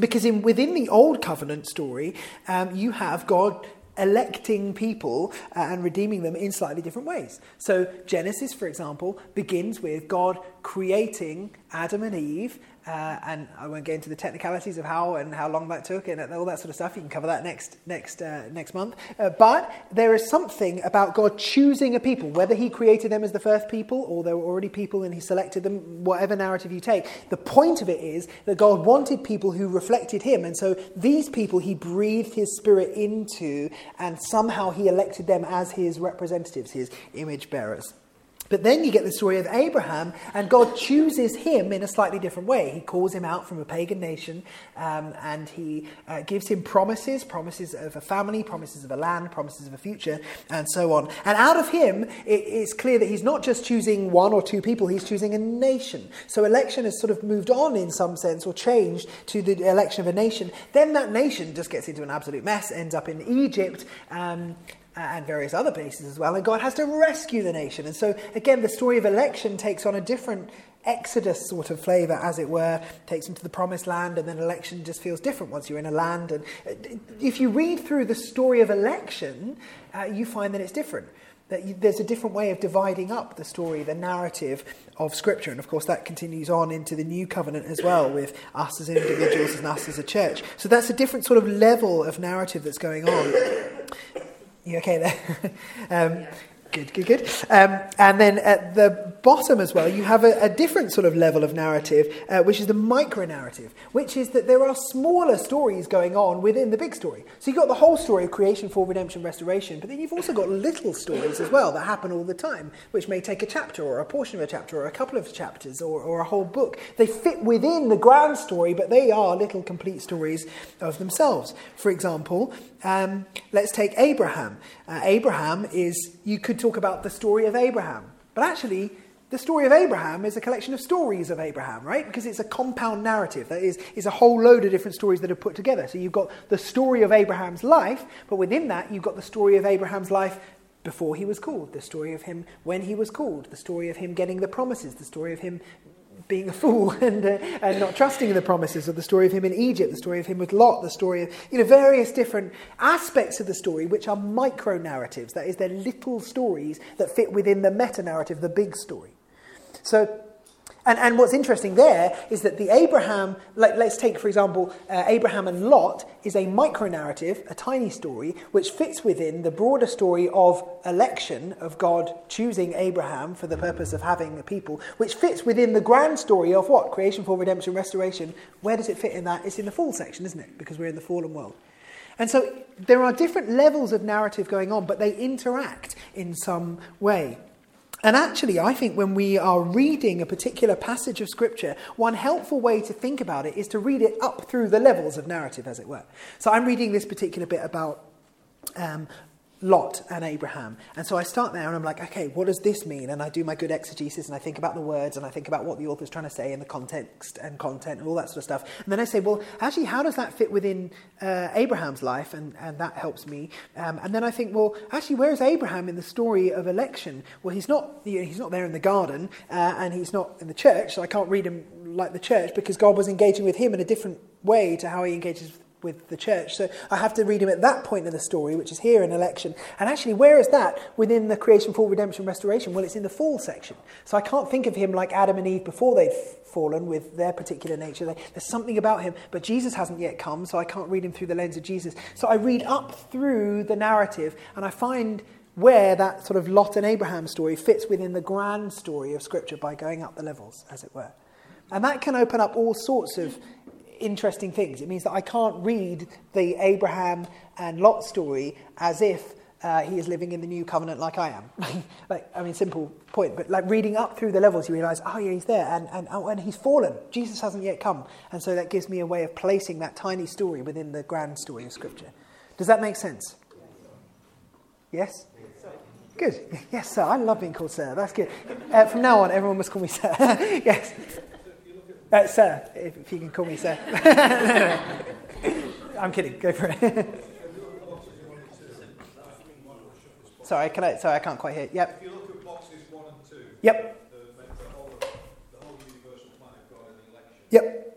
Because in, within the Old Covenant story, um, you have God electing people uh, and redeeming them in slightly different ways. So, Genesis, for example, begins with God creating Adam and Eve uh, and I won't get into the technicalities of how and how long that took and all that sort of stuff. You can cover that next next uh, next month. Uh, but there is something about God choosing a people, whether He created them as the first people or there were already people and He selected them. Whatever narrative you take, the point of it is that God wanted people who reflected Him, and so these people He breathed His Spirit into, and somehow He elected them as His representatives, His image bearers. But then you get the story of Abraham, and God chooses him in a slightly different way. He calls him out from a pagan nation, um, and he uh, gives him promises promises of a family, promises of a land, promises of a future, and so on. And out of him, it, it's clear that he's not just choosing one or two people, he's choosing a nation. So election has sort of moved on in some sense, or changed to the election of a nation. Then that nation just gets into an absolute mess, ends up in Egypt. Um, and various other places as well. And God has to rescue the nation. And so, again, the story of election takes on a different Exodus sort of flavour, as it were, takes them to the promised land, and then election just feels different once you're in a land. And uh, if you read through the story of election, uh, you find that it's different. That you, there's a different way of dividing up the story, the narrative of Scripture. And of course, that continues on into the new covenant as well, with us as individuals and us as a church. So that's a different sort of level of narrative that's going on. You okay there? um, Good, good, good. Um, and then at the bottom as well, you have a, a different sort of level of narrative, uh, which is the micro narrative, which is that there are smaller stories going on within the big story. So you've got the whole story of creation, fall, redemption, restoration, but then you've also got little stories as well that happen all the time, which may take a chapter or a portion of a chapter or a couple of chapters or, or a whole book. They fit within the grand story, but they are little complete stories of themselves. For example, um, let's take Abraham. Uh, Abraham is, you could talk about the story of Abraham, but actually, the story of Abraham is a collection of stories of Abraham, right? Because it's a compound narrative. That is, is a whole load of different stories that are put together. So you've got the story of Abraham's life, but within that, you've got the story of Abraham's life before he was called, the story of him when he was called, the story of him getting the promises, the story of him being a fool and, uh, and not trusting in the promises of the story of him in Egypt, the story of him with Lot, the story of, you know, various different aspects of the story which are micro narratives. That is, they're little stories that fit within the meta narrative, the big story. So and, and what's interesting there is that the Abraham, like, let's take, for example, uh, Abraham and Lot is a micro narrative, a tiny story, which fits within the broader story of election, of God choosing Abraham for the purpose of having a people, which fits within the grand story of what? Creation, fall, redemption, restoration. Where does it fit in that? It's in the fall section, isn't it? Because we're in the fallen world. And so there are different levels of narrative going on, but they interact in some way. And actually, I think when we are reading a particular passage of Scripture, one helpful way to think about it is to read it up through the levels of narrative, as it were. So I'm reading this particular bit about um, Lot and Abraham. And so I start there and I'm like, okay, what does this mean? And I do my good exegesis and I think about the words and I think about what the author's trying to say and the context and content and all that sort of stuff. And then I say, well, actually, how does that fit within uh, Abraham's life? And, and that helps me. Um, and then I think, well, actually, where is Abraham in the story of election? Well, he's not, you know, he's not there in the garden uh, and he's not in the church, so I can't read him like the church because God was engaging with him in a different way to how he engages with the church. So I have to read him at that point in the story, which is here in election. And actually, where is that within the creation, fall, redemption, restoration? Well, it's in the fall section. So I can't think of him like Adam and Eve before they'd fallen with their particular nature. There's something about him, but Jesus hasn't yet come, so I can't read him through the lens of Jesus. So I read up through the narrative and I find where that sort of Lot and Abraham story fits within the grand story of Scripture by going up the levels, as it were. And that can open up all sorts of interesting things. It means that I can't read the Abraham and Lot story as if uh, he is living in the new covenant like I am. like, I mean, simple point, but like reading up through the levels, you realize, oh yeah, he's there, and, and, oh, and he's fallen. Jesus hasn't yet come. And so that gives me a way of placing that tiny story within the grand story of Scripture. Does that make sense? Yes? Good. Yes, sir. I love being called sir. That's good. Uh, from now on, everyone must call me sir. yes. Uh, sir, if, if, you can call me sir. I'm kidding. Go for it. sorry, can I? Sorry, I can't quite hear. Yep. Two, yep. The, the whole, the whole yep.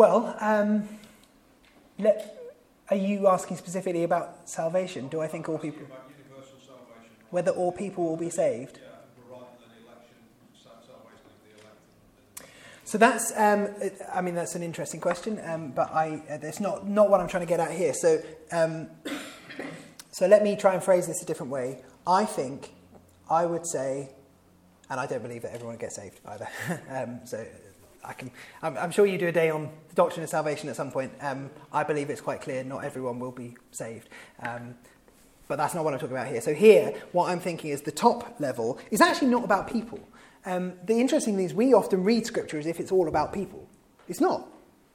Well, um, let, are you asking specifically about salvation? Do I think all people, About universal salvation, whether all people will be saved? yeah, rather than election, sa- salvation of the elect. And, and So that's, um, I mean, that's an interesting question, um, but I, uh, that's not, not what I'm trying to get at here. So, um, so let me try and phrase this a different way. I think, I would say, and I don't believe that everyone gets saved either. um, so I can, I'm, I'm sure you do a day on the doctrine of salvation at some point. Um, I believe it's quite clear not everyone will be saved. Um, but that's not what I'm talking about here. So here, what I'm thinking is the top level is actually not about people. Um, the interesting thing is we often read scripture as if it's all about people. It's not.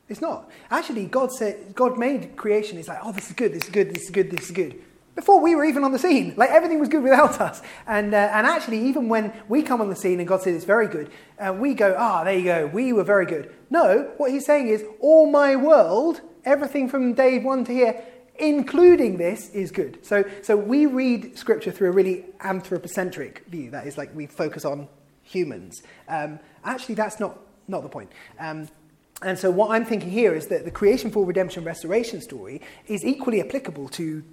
It's not. Actually, God said God made creation. It's like, oh, this is good, this is good, this is good, this is good. Before we were even on the scene, like everything was good without us. And uh, and actually, even when we come on the scene and God says it's very good, uh, we go, ah, there you go, we were very good. No, what He's saying is, all my world, everything from day one to here, including this, is good. So so we read Scripture through a really anthropocentric view. That is like we focus on humans. Um, actually, that's not not the point. Um, and so, what I'm thinking here is that the creation, fall, redemption, restoration story is equally applicable to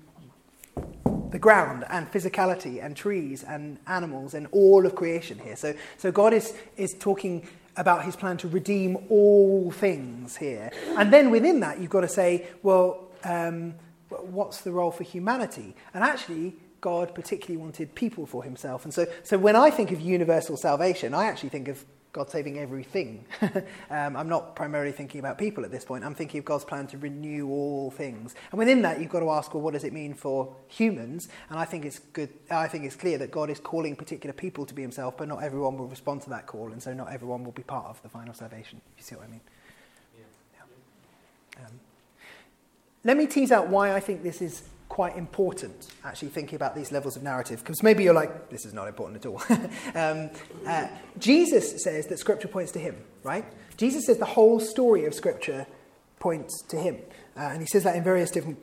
the ground and physicality and trees and animals and all of creation here. So, so God is, is talking about his plan to redeem all things here. And then within that, you've got to say, well, um, what's the role for humanity? And actually, God particularly wanted people for himself. And so, so when I think of universal salvation, I actually think of God saving everything. um, I'm not primarily thinking about people at this point. I'm thinking of God's plan to renew all things. And within that, you've got to ask, well, what does it mean for humans? And I think it's good. I think it's clear that God is calling particular people to be Himself, but not everyone will respond to that call, and so not everyone will be part of the final salvation. If You see what I mean? Yeah. Um, let me tease out why I think this is quite important, actually thinking about these levels of narrative, because maybe you're like, this is not important at all. um, uh, Jesus says that Scripture points to him, right? Jesus says the whole story of Scripture points to him. Uh, and he says that in various different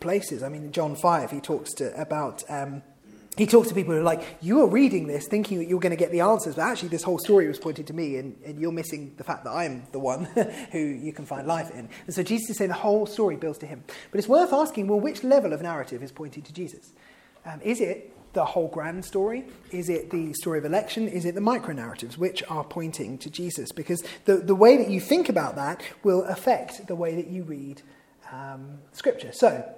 places. I mean, in John 5, he talks to, about. Um, he talks to people who are like, you are reading this thinking that you're going to get the answers, but actually this whole story was pointed to me, and, and you're missing the fact that I'm the one who you can find life in. And so Jesus is saying the whole story builds to him. But it's worth asking, well, which level of narrative is pointing to Jesus? Um, is it the whole grand story? Is it the story of election? Is it the micro narratives which are pointing to Jesus? Because the, the way that you think about that will affect the way that you read um, Scripture. So,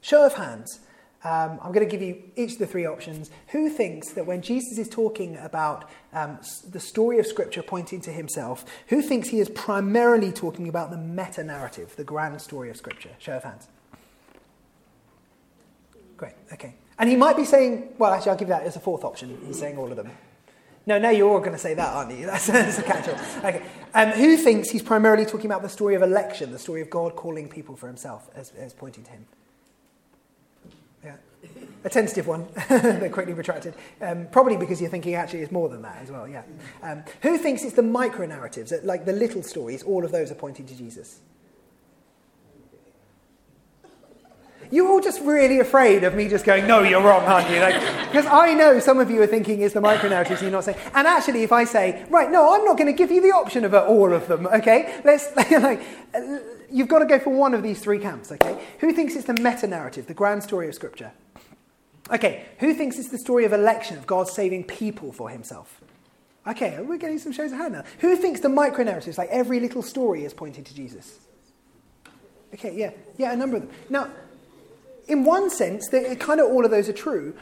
show of hands. Um, I'm going to give you each of the three options. Who thinks that when Jesus is talking about um, the story of Scripture pointing to himself, who thinks he is primarily talking about the meta narrative, the grand story of Scripture? Show of hands. Great, okay. And he might be saying, well, actually, I'll give you that as a fourth option. He's saying all of them. No, now you're all going to say that, aren't you? That's, that's a catch all. Okay. Um, who thinks he's primarily talking about the story of election, the story of God calling people for himself as, as pointing to him? A tentative one. They're quickly retracted. Um, probably because you're thinking actually it's more than that as well, yeah. Um, who thinks it's the micro narratives, like the little stories, all of those are pointing to Jesus? You're all just really afraid of me just going, no, you're wrong, aren't you? Because I know some of you are thinking it's the micro narratives, you're not saying. And actually, if I say, right, no, I'm not going to give you the option of all of them, okay? Let's, like, you've got to go for one of these three camps, okay? Who thinks it's the meta narrative, the grand story of Scripture? Okay, who thinks it's the story of election, of God saving people for himself? Okay, we're getting some shows of hand now. Who thinks the micro narratives, like every little story, is pointing to Jesus? Okay, yeah, yeah, a number of them. Now, in one sense, kind of all of those are true,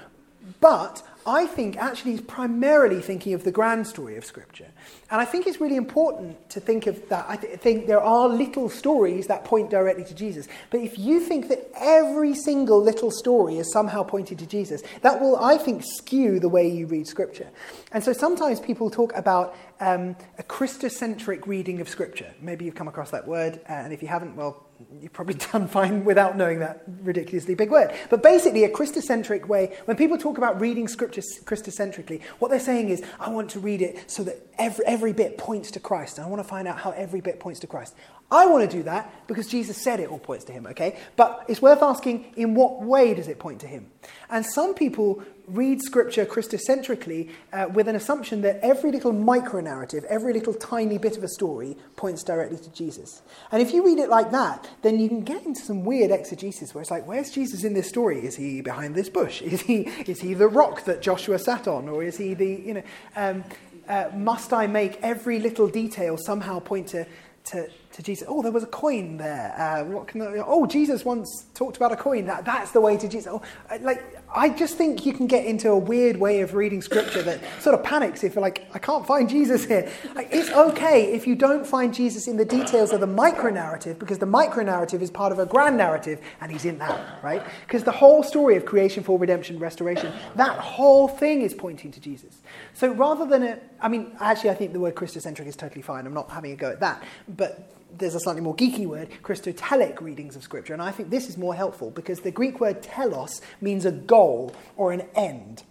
but I think actually is primarily thinking of the grand story of Scripture. And I think it's really important to think of that. I th- think there are little stories that point directly to Jesus. But if you think that every single little story is somehow pointed to Jesus, that will, I think, skew the way you read Scripture. And so sometimes people talk about um, a Christocentric reading of Scripture. Maybe you've come across that word, uh, and if you haven't, well, you've probably done fine without knowing that ridiculously big word. But basically, a Christocentric way, when people talk about reading Scripture Christocentrically, what they're saying is, I want to read it so that every, every bit points to Christ, I want to find out how every bit points to Christ. I want to do that because Jesus said it all points to him, okay? But it's worth asking in what way does it point to him? And some people read scripture Christocentrically uh, with an assumption that every little micro narrative, every little tiny bit of a story points directly to Jesus. And if you read it like that, then you can get into some weird exegesis where it's like, where's Jesus in this story? Is he behind this bush? Is he, is he the rock that Joshua sat on? Or is he the, you know, um, uh, must I make every little detail somehow point to, to, to Jesus. Oh, there was a coin there. Uh, what can I, oh, Jesus once talked about a coin. That, that's the way to Jesus. Oh, like, I just think you can get into a weird way of reading scripture that sort of panics if you're like, I can't find Jesus here. Like, it's okay if you don't find Jesus in the details of the micro narrative because the micro narrative is part of a grand narrative and he's in that, right? Because the whole story of creation, fall, redemption, restoration, that whole thing is pointing to Jesus. So rather than a, I mean, actually, I think the word Christocentric is totally fine. I'm not having a go at that. But there's a slightly more geeky word, Christotelic readings of Scripture. And I think this is more helpful because the Greek word telos means a goal or an end.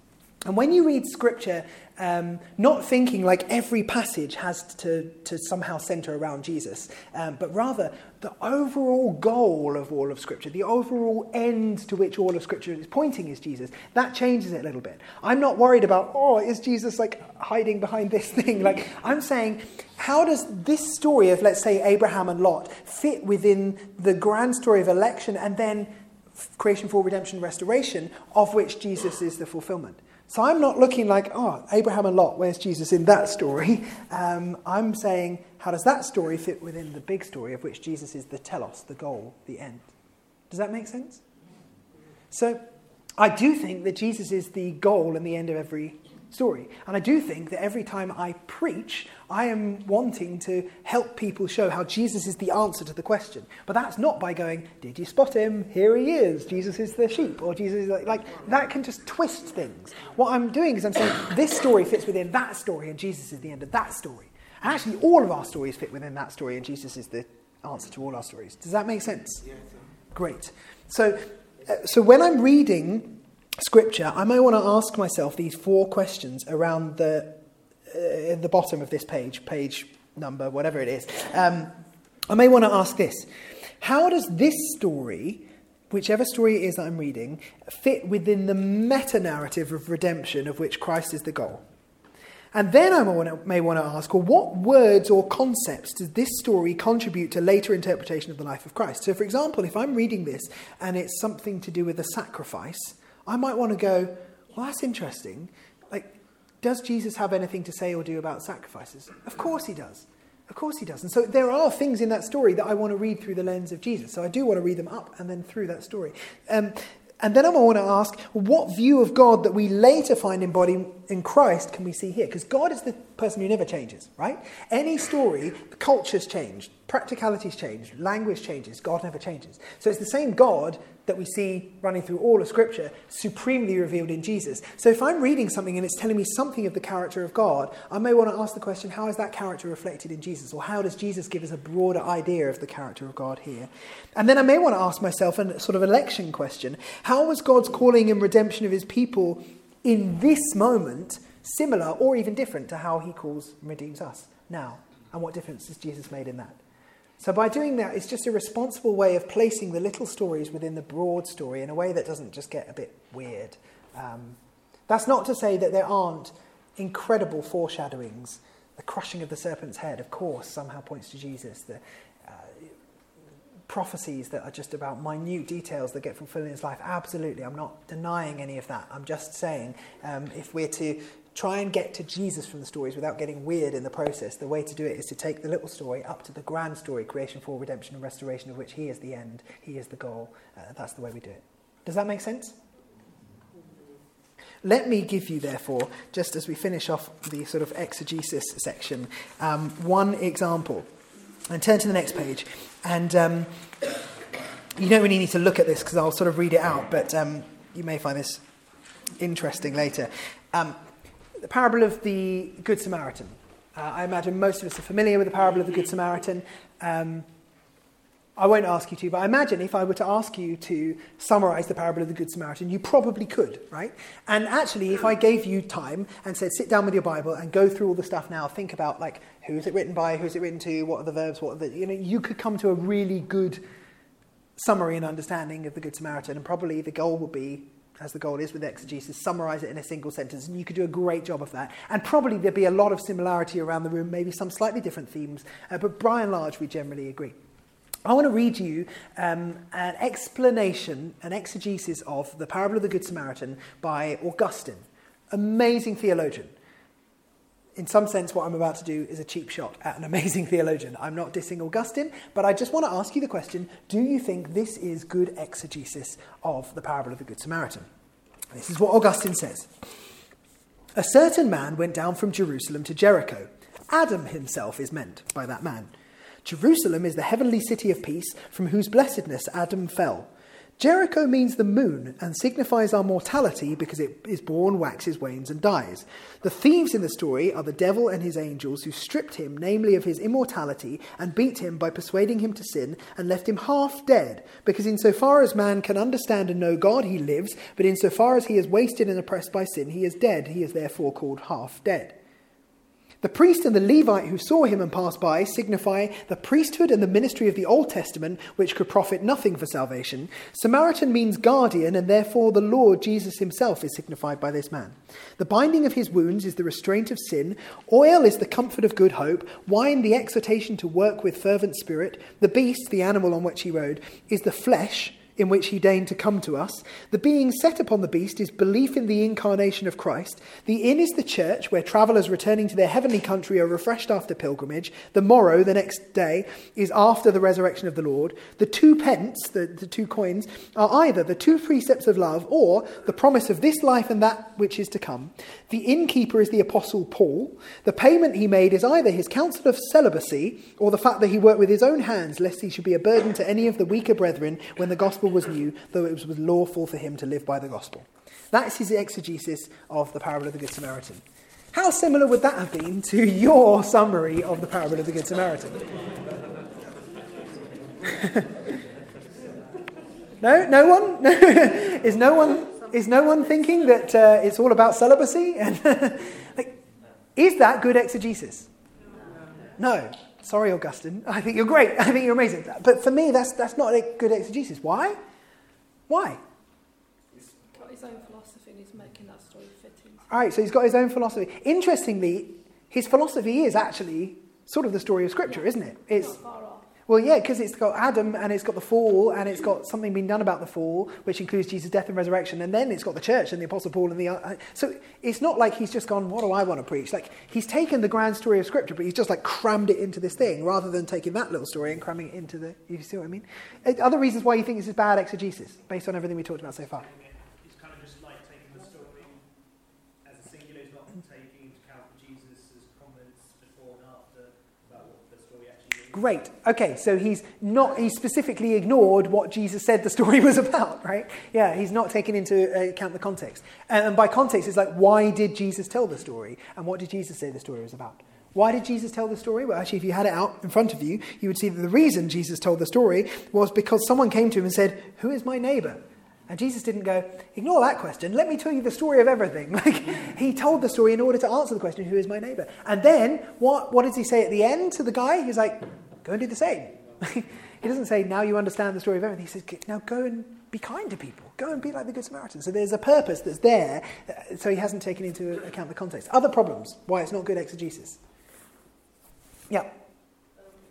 And when you read Scripture, um, not thinking like every passage has to, to somehow center around Jesus, um, but rather the overall goal of all of Scripture, the overall end to which all of Scripture is pointing is Jesus, that changes it a little bit. I'm not worried about, oh, is Jesus like hiding behind this thing? Like, I'm saying, how does this story of, let's say, Abraham and Lot fit within the grand story of election and then creation, fall, redemption, restoration, of which Jesus is the fulfillment? So I'm not looking like, oh, Abraham and Lot, where's Jesus in that story? Um, I'm saying, how does that story fit within the big story of which Jesus is the telos, the goal, the end? Does that make sense? So I do think that Jesus is the goal and the end of every story. And I do think that every time I preach, I am wanting to help people show how Jesus is the answer to the question. But that's not by going, Did you spot him? Here he is. Jesus is the sheep. Or Jesus is like, like that can just twist things. What I'm doing is I'm saying this story fits within that story, and Jesus is the end of that story. And actually, all of our stories fit within that story, and Jesus is the answer to all our stories. Does that make sense? Great. So, uh, so when I'm reading scripture, I may want to ask myself these four questions around the, uh, the bottom of this page, page number, whatever it is. Um, I may want to ask this How does this story, whichever story it is that I'm reading, fit within the meta narrative of redemption of which Christ is the goal? And then I may want to ask, well, what words or concepts does this story contribute to later interpretation of the life of Christ? So, for example, if I'm reading this and it's something to do with a sacrifice, I might want to go, well, that's interesting. Like, does Jesus have anything to say or do about sacrifices? Of course he does. Of course he does. And so there are things in that story that I want to read through the lens of Jesus. So I do want to read them up and then through that story. Um, and then I want to ask, what view of God that we later find embodied in Christ can we see here? Because God is the person who never changes, right? Any story, cultures change, practicalities change, language changes, God never changes. So it's the same God that we see running through all of Scripture, supremely revealed in Jesus. So if I'm reading something and it's telling me something of the character of God, I may want to ask the question how is that character reflected in Jesus? Or how does Jesus give us a broader idea of the character of God here? And then I may want to ask myself a sort of election question how was God's calling and redemption of his people in this moment similar or even different to how he calls and redeems us now? And what difference has Jesus made in that? So, by doing that, it's just a responsible way of placing the little stories within the broad story in a way that doesn't just get a bit weird. Um, that's not to say that there aren't incredible foreshadowings. The crushing of the serpent's head, of course, somehow points to Jesus. The prophecies that are just about minute details that get fulfilled in his life, absolutely. I'm not denying any of that. I'm just saying um, if we're to try and get to Jesus from the stories without getting weird in the process, the way to do it is to take the little story up to the grand story, creation, fall, redemption, and restoration, of which He is the end, He is the goal. Uh, that's the way we do it. Does that make sense? Let me give you, therefore, just as we finish off the sort of exegesis section, um, one example. And turn to the next page. And um, you don't really need to look at this because I'll sort of read it out, but um, you may find this interesting later. Um, the parable of the Good Samaritan. Uh, I imagine most of us are familiar with the parable of the Good Samaritan. Um, I won't ask you to, but I imagine if I were to ask you to summarize the parable of the Good Samaritan, you probably could, right? And actually, if I gave you time and said, sit down with your Bible and go through all the stuff now, think about like who is it written by, who is it written to, what are the verbs, what are the, you know, you could come to a really good summary and understanding of the Good Samaritan, and probably the goal would be, as the goal is with exegesis, summarize it in a single sentence, and you could do a great job of that. And probably there'd be a lot of similarity around the room, maybe some slightly different themes, uh, but by and large, we generally agree. I want to read you um, an explanation, an exegesis of the parable of the Good Samaritan by Augustine, amazing theologian. In some sense, what I'm about to do is a cheap shot at an amazing theologian. I'm not dissing Augustine, but I just want to ask you the question do you think this is good exegesis of the parable of the Good Samaritan? This is what Augustine says A certain man went down from Jerusalem to Jericho. Adam himself is meant by that man. Jerusalem is the heavenly city of peace from whose blessedness Adam fell. Jericho means the moon and signifies our mortality because it is born, waxes, wanes, and dies. The thieves in the story are the devil and his angels who stripped him, namely of his immortality, and beat him by persuading him to sin and left him half dead. Because insofar as man can understand and know God, he lives, but insofar as he is wasted and oppressed by sin, he is dead. He is therefore called half dead. The priest and the Levite who saw him and passed by signify the priesthood and the ministry of the Old Testament, which could profit nothing for salvation. Samaritan means guardian, and therefore the Lord Jesus himself is signified by this man. The binding of his wounds is the restraint of sin. Oil is the comfort of good hope. Wine, the exhortation to work with fervent spirit. The beast, the animal on which he rode, is the flesh in which he deigned to come to us. The being set upon the beast is belief in the incarnation of Christ. The inn is the church, where travellers returning to their heavenly country are refreshed after pilgrimage. The morrow, the next day, is after the resurrection of the Lord. The two pence, the, the two coins, are either the two precepts of love or the promise of this life and that which is to come. The innkeeper is the apostle Paul. The payment he made is either his counsel of celibacy or the fact that he worked with his own hands, lest he should be a burden to any of the weaker brethren when the gospel was new, though it was lawful for him to live by the gospel. That's his exegesis of the parable of the Good Samaritan. How similar would that have been to your summary of the parable of the Good Samaritan? no, no one. is no one is no one thinking that uh, it's all about celibacy? Like, is that good exegesis? No. Sorry, Augustine. I think you're great. I think you're amazing. But for me, that's that's not a good exegesis. Why? Why? He's got his own philosophy and he's making that story fit into. All right, so he's got his own philosophy. Interestingly, his philosophy is actually sort of the story of Scripture, isn't it? It's Not far off. Well, yeah, because it's got Adam and it's got the fall and it's got something being done about the fall, which includes Jesus' death and resurrection, and then it's got the church and the Apostle Paul and the. Uh, so it's not like he's just gone, "What do I want to preach?" Like he's taken the grand story of Scripture, but he's just like crammed it into this thing, rather than taking that little story and cramming it into the. You see what I mean? Uh, Other reasons why you think this is bad exegesis, based on everything we talked about so far. It's kind of just like taking the story as a singular, it's not taking into account Jesus' comments before and after about what the story actually is. Great. Okay, so he's not, he specifically ignored what Jesus said the story was about, right? Yeah, he's not taking into account the context. And, and by context, it's like, why did Jesus tell the story? And what did Jesus say the story was about? Why did Jesus tell the story? Well, actually, if you had it out in front of you, you would see that the reason Jesus told the story was because someone came to him and said, Who is my neighbor? And Jesus didn't go, ignore that question, let me tell you the story of everything. Like, he told the story in order to answer the question, who is my neighbor? And then, what, what does he say at the end to the guy? He's like, go and do the same. he doesn't say, now you understand the story of everything. He says, now go and be kind to people. Go and be like the Good Samaritan. So there's a purpose that's there, uh, so he hasn't taken into account the context. Other problems, why it's not good exegesis. Yeah. Um,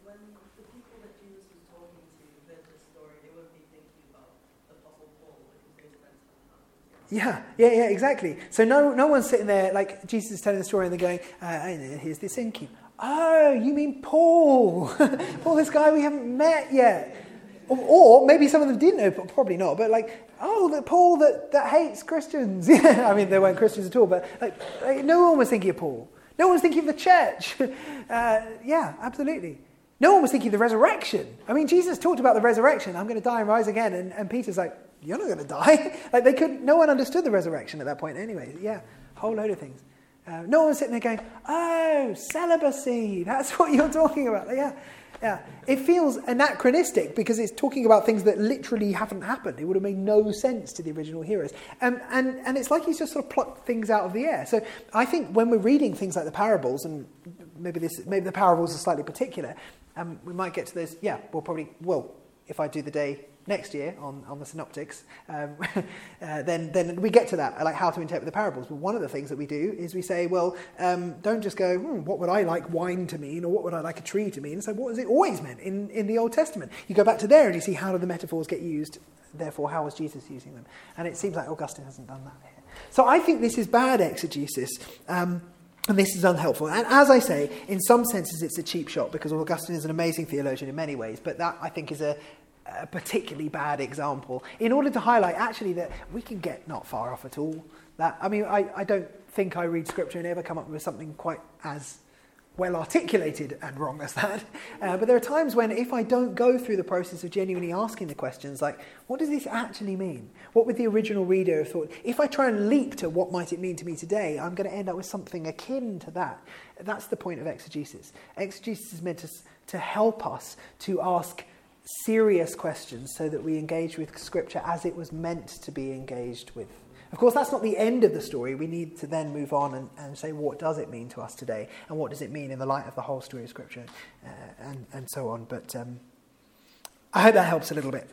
when the people that Jesus was talking to heard this story, they would be thinking about Apostle Paul because they spent some time with him. Yeah, yeah, yeah, exactly. So no, no one's sitting there like Jesus is telling the story and they're going, uh, here's this innkeeper. Oh, you mean Paul? Paul, this guy we haven't met yet. Or, or maybe some of them did know, but probably not. But like, oh, the Paul that, that hates Christians. I mean, they weren't Christians at all, but like, like, no one was thinking of Paul. No one was thinking of the church. Uh, yeah, absolutely. No one was thinking of the resurrection. I mean, Jesus talked about the resurrection. I'm going to die and rise again. And, and Peter's like, you're not going to die. like they could, no one understood the resurrection at that point anyway. Yeah, whole load of things. Uh, no one's sitting there going, oh, celibacy. That's what you're talking about. Yeah, yeah. It feels anachronistic because it's talking about things that literally haven't happened. It would have made no sense to the original hearers. Um, and, and it's like he's just sort of plucked things out of the air. So I think when we're reading things like the parables, and maybe, this, maybe the parables are slightly particular, um, we might get to those. Yeah, we'll probably, well, if I do the day next year on, on the synoptics, um, uh, then, then we get to that, like how to interpret the parables. But one of the things that we do is we say, well, um, don't just go, hmm, what would I like wine to mean, or what would I like a tree to mean? So what has it always meant in, in the Old Testament? You go back to there and you see how do the metaphors get used, therefore how was Jesus using them? And it seems like Augustine hasn't done that here. So I think this is bad exegesis. Um, and this is unhelpful. And as I say, in some senses, it's a cheap shot because Augustine is an amazing theologian in many ways, but that I think is a, a particularly bad example in order to highlight actually that we can get not far off at all. That I mean, I, I don't think I read scripture and ever come up with something quite as well articulated and wrong as that. Uh, but there are times when, if I don't go through the process of genuinely asking the questions, like, what does this actually mean? What would the original reader have thought? If I try and leap to what might it mean to me today, I'm going to end up with something akin to that. That's the point of exegesis. Exegesis is meant to, to help us to ask serious questions so that we engage with Scripture as it was meant to be engaged with. Of course, that's not the end of the story. We need to then move on and, and say, what does it mean to us today? And what does it mean in the light of the whole story of Scripture? Uh, and, and so on. But um, I hope that helps a little bit.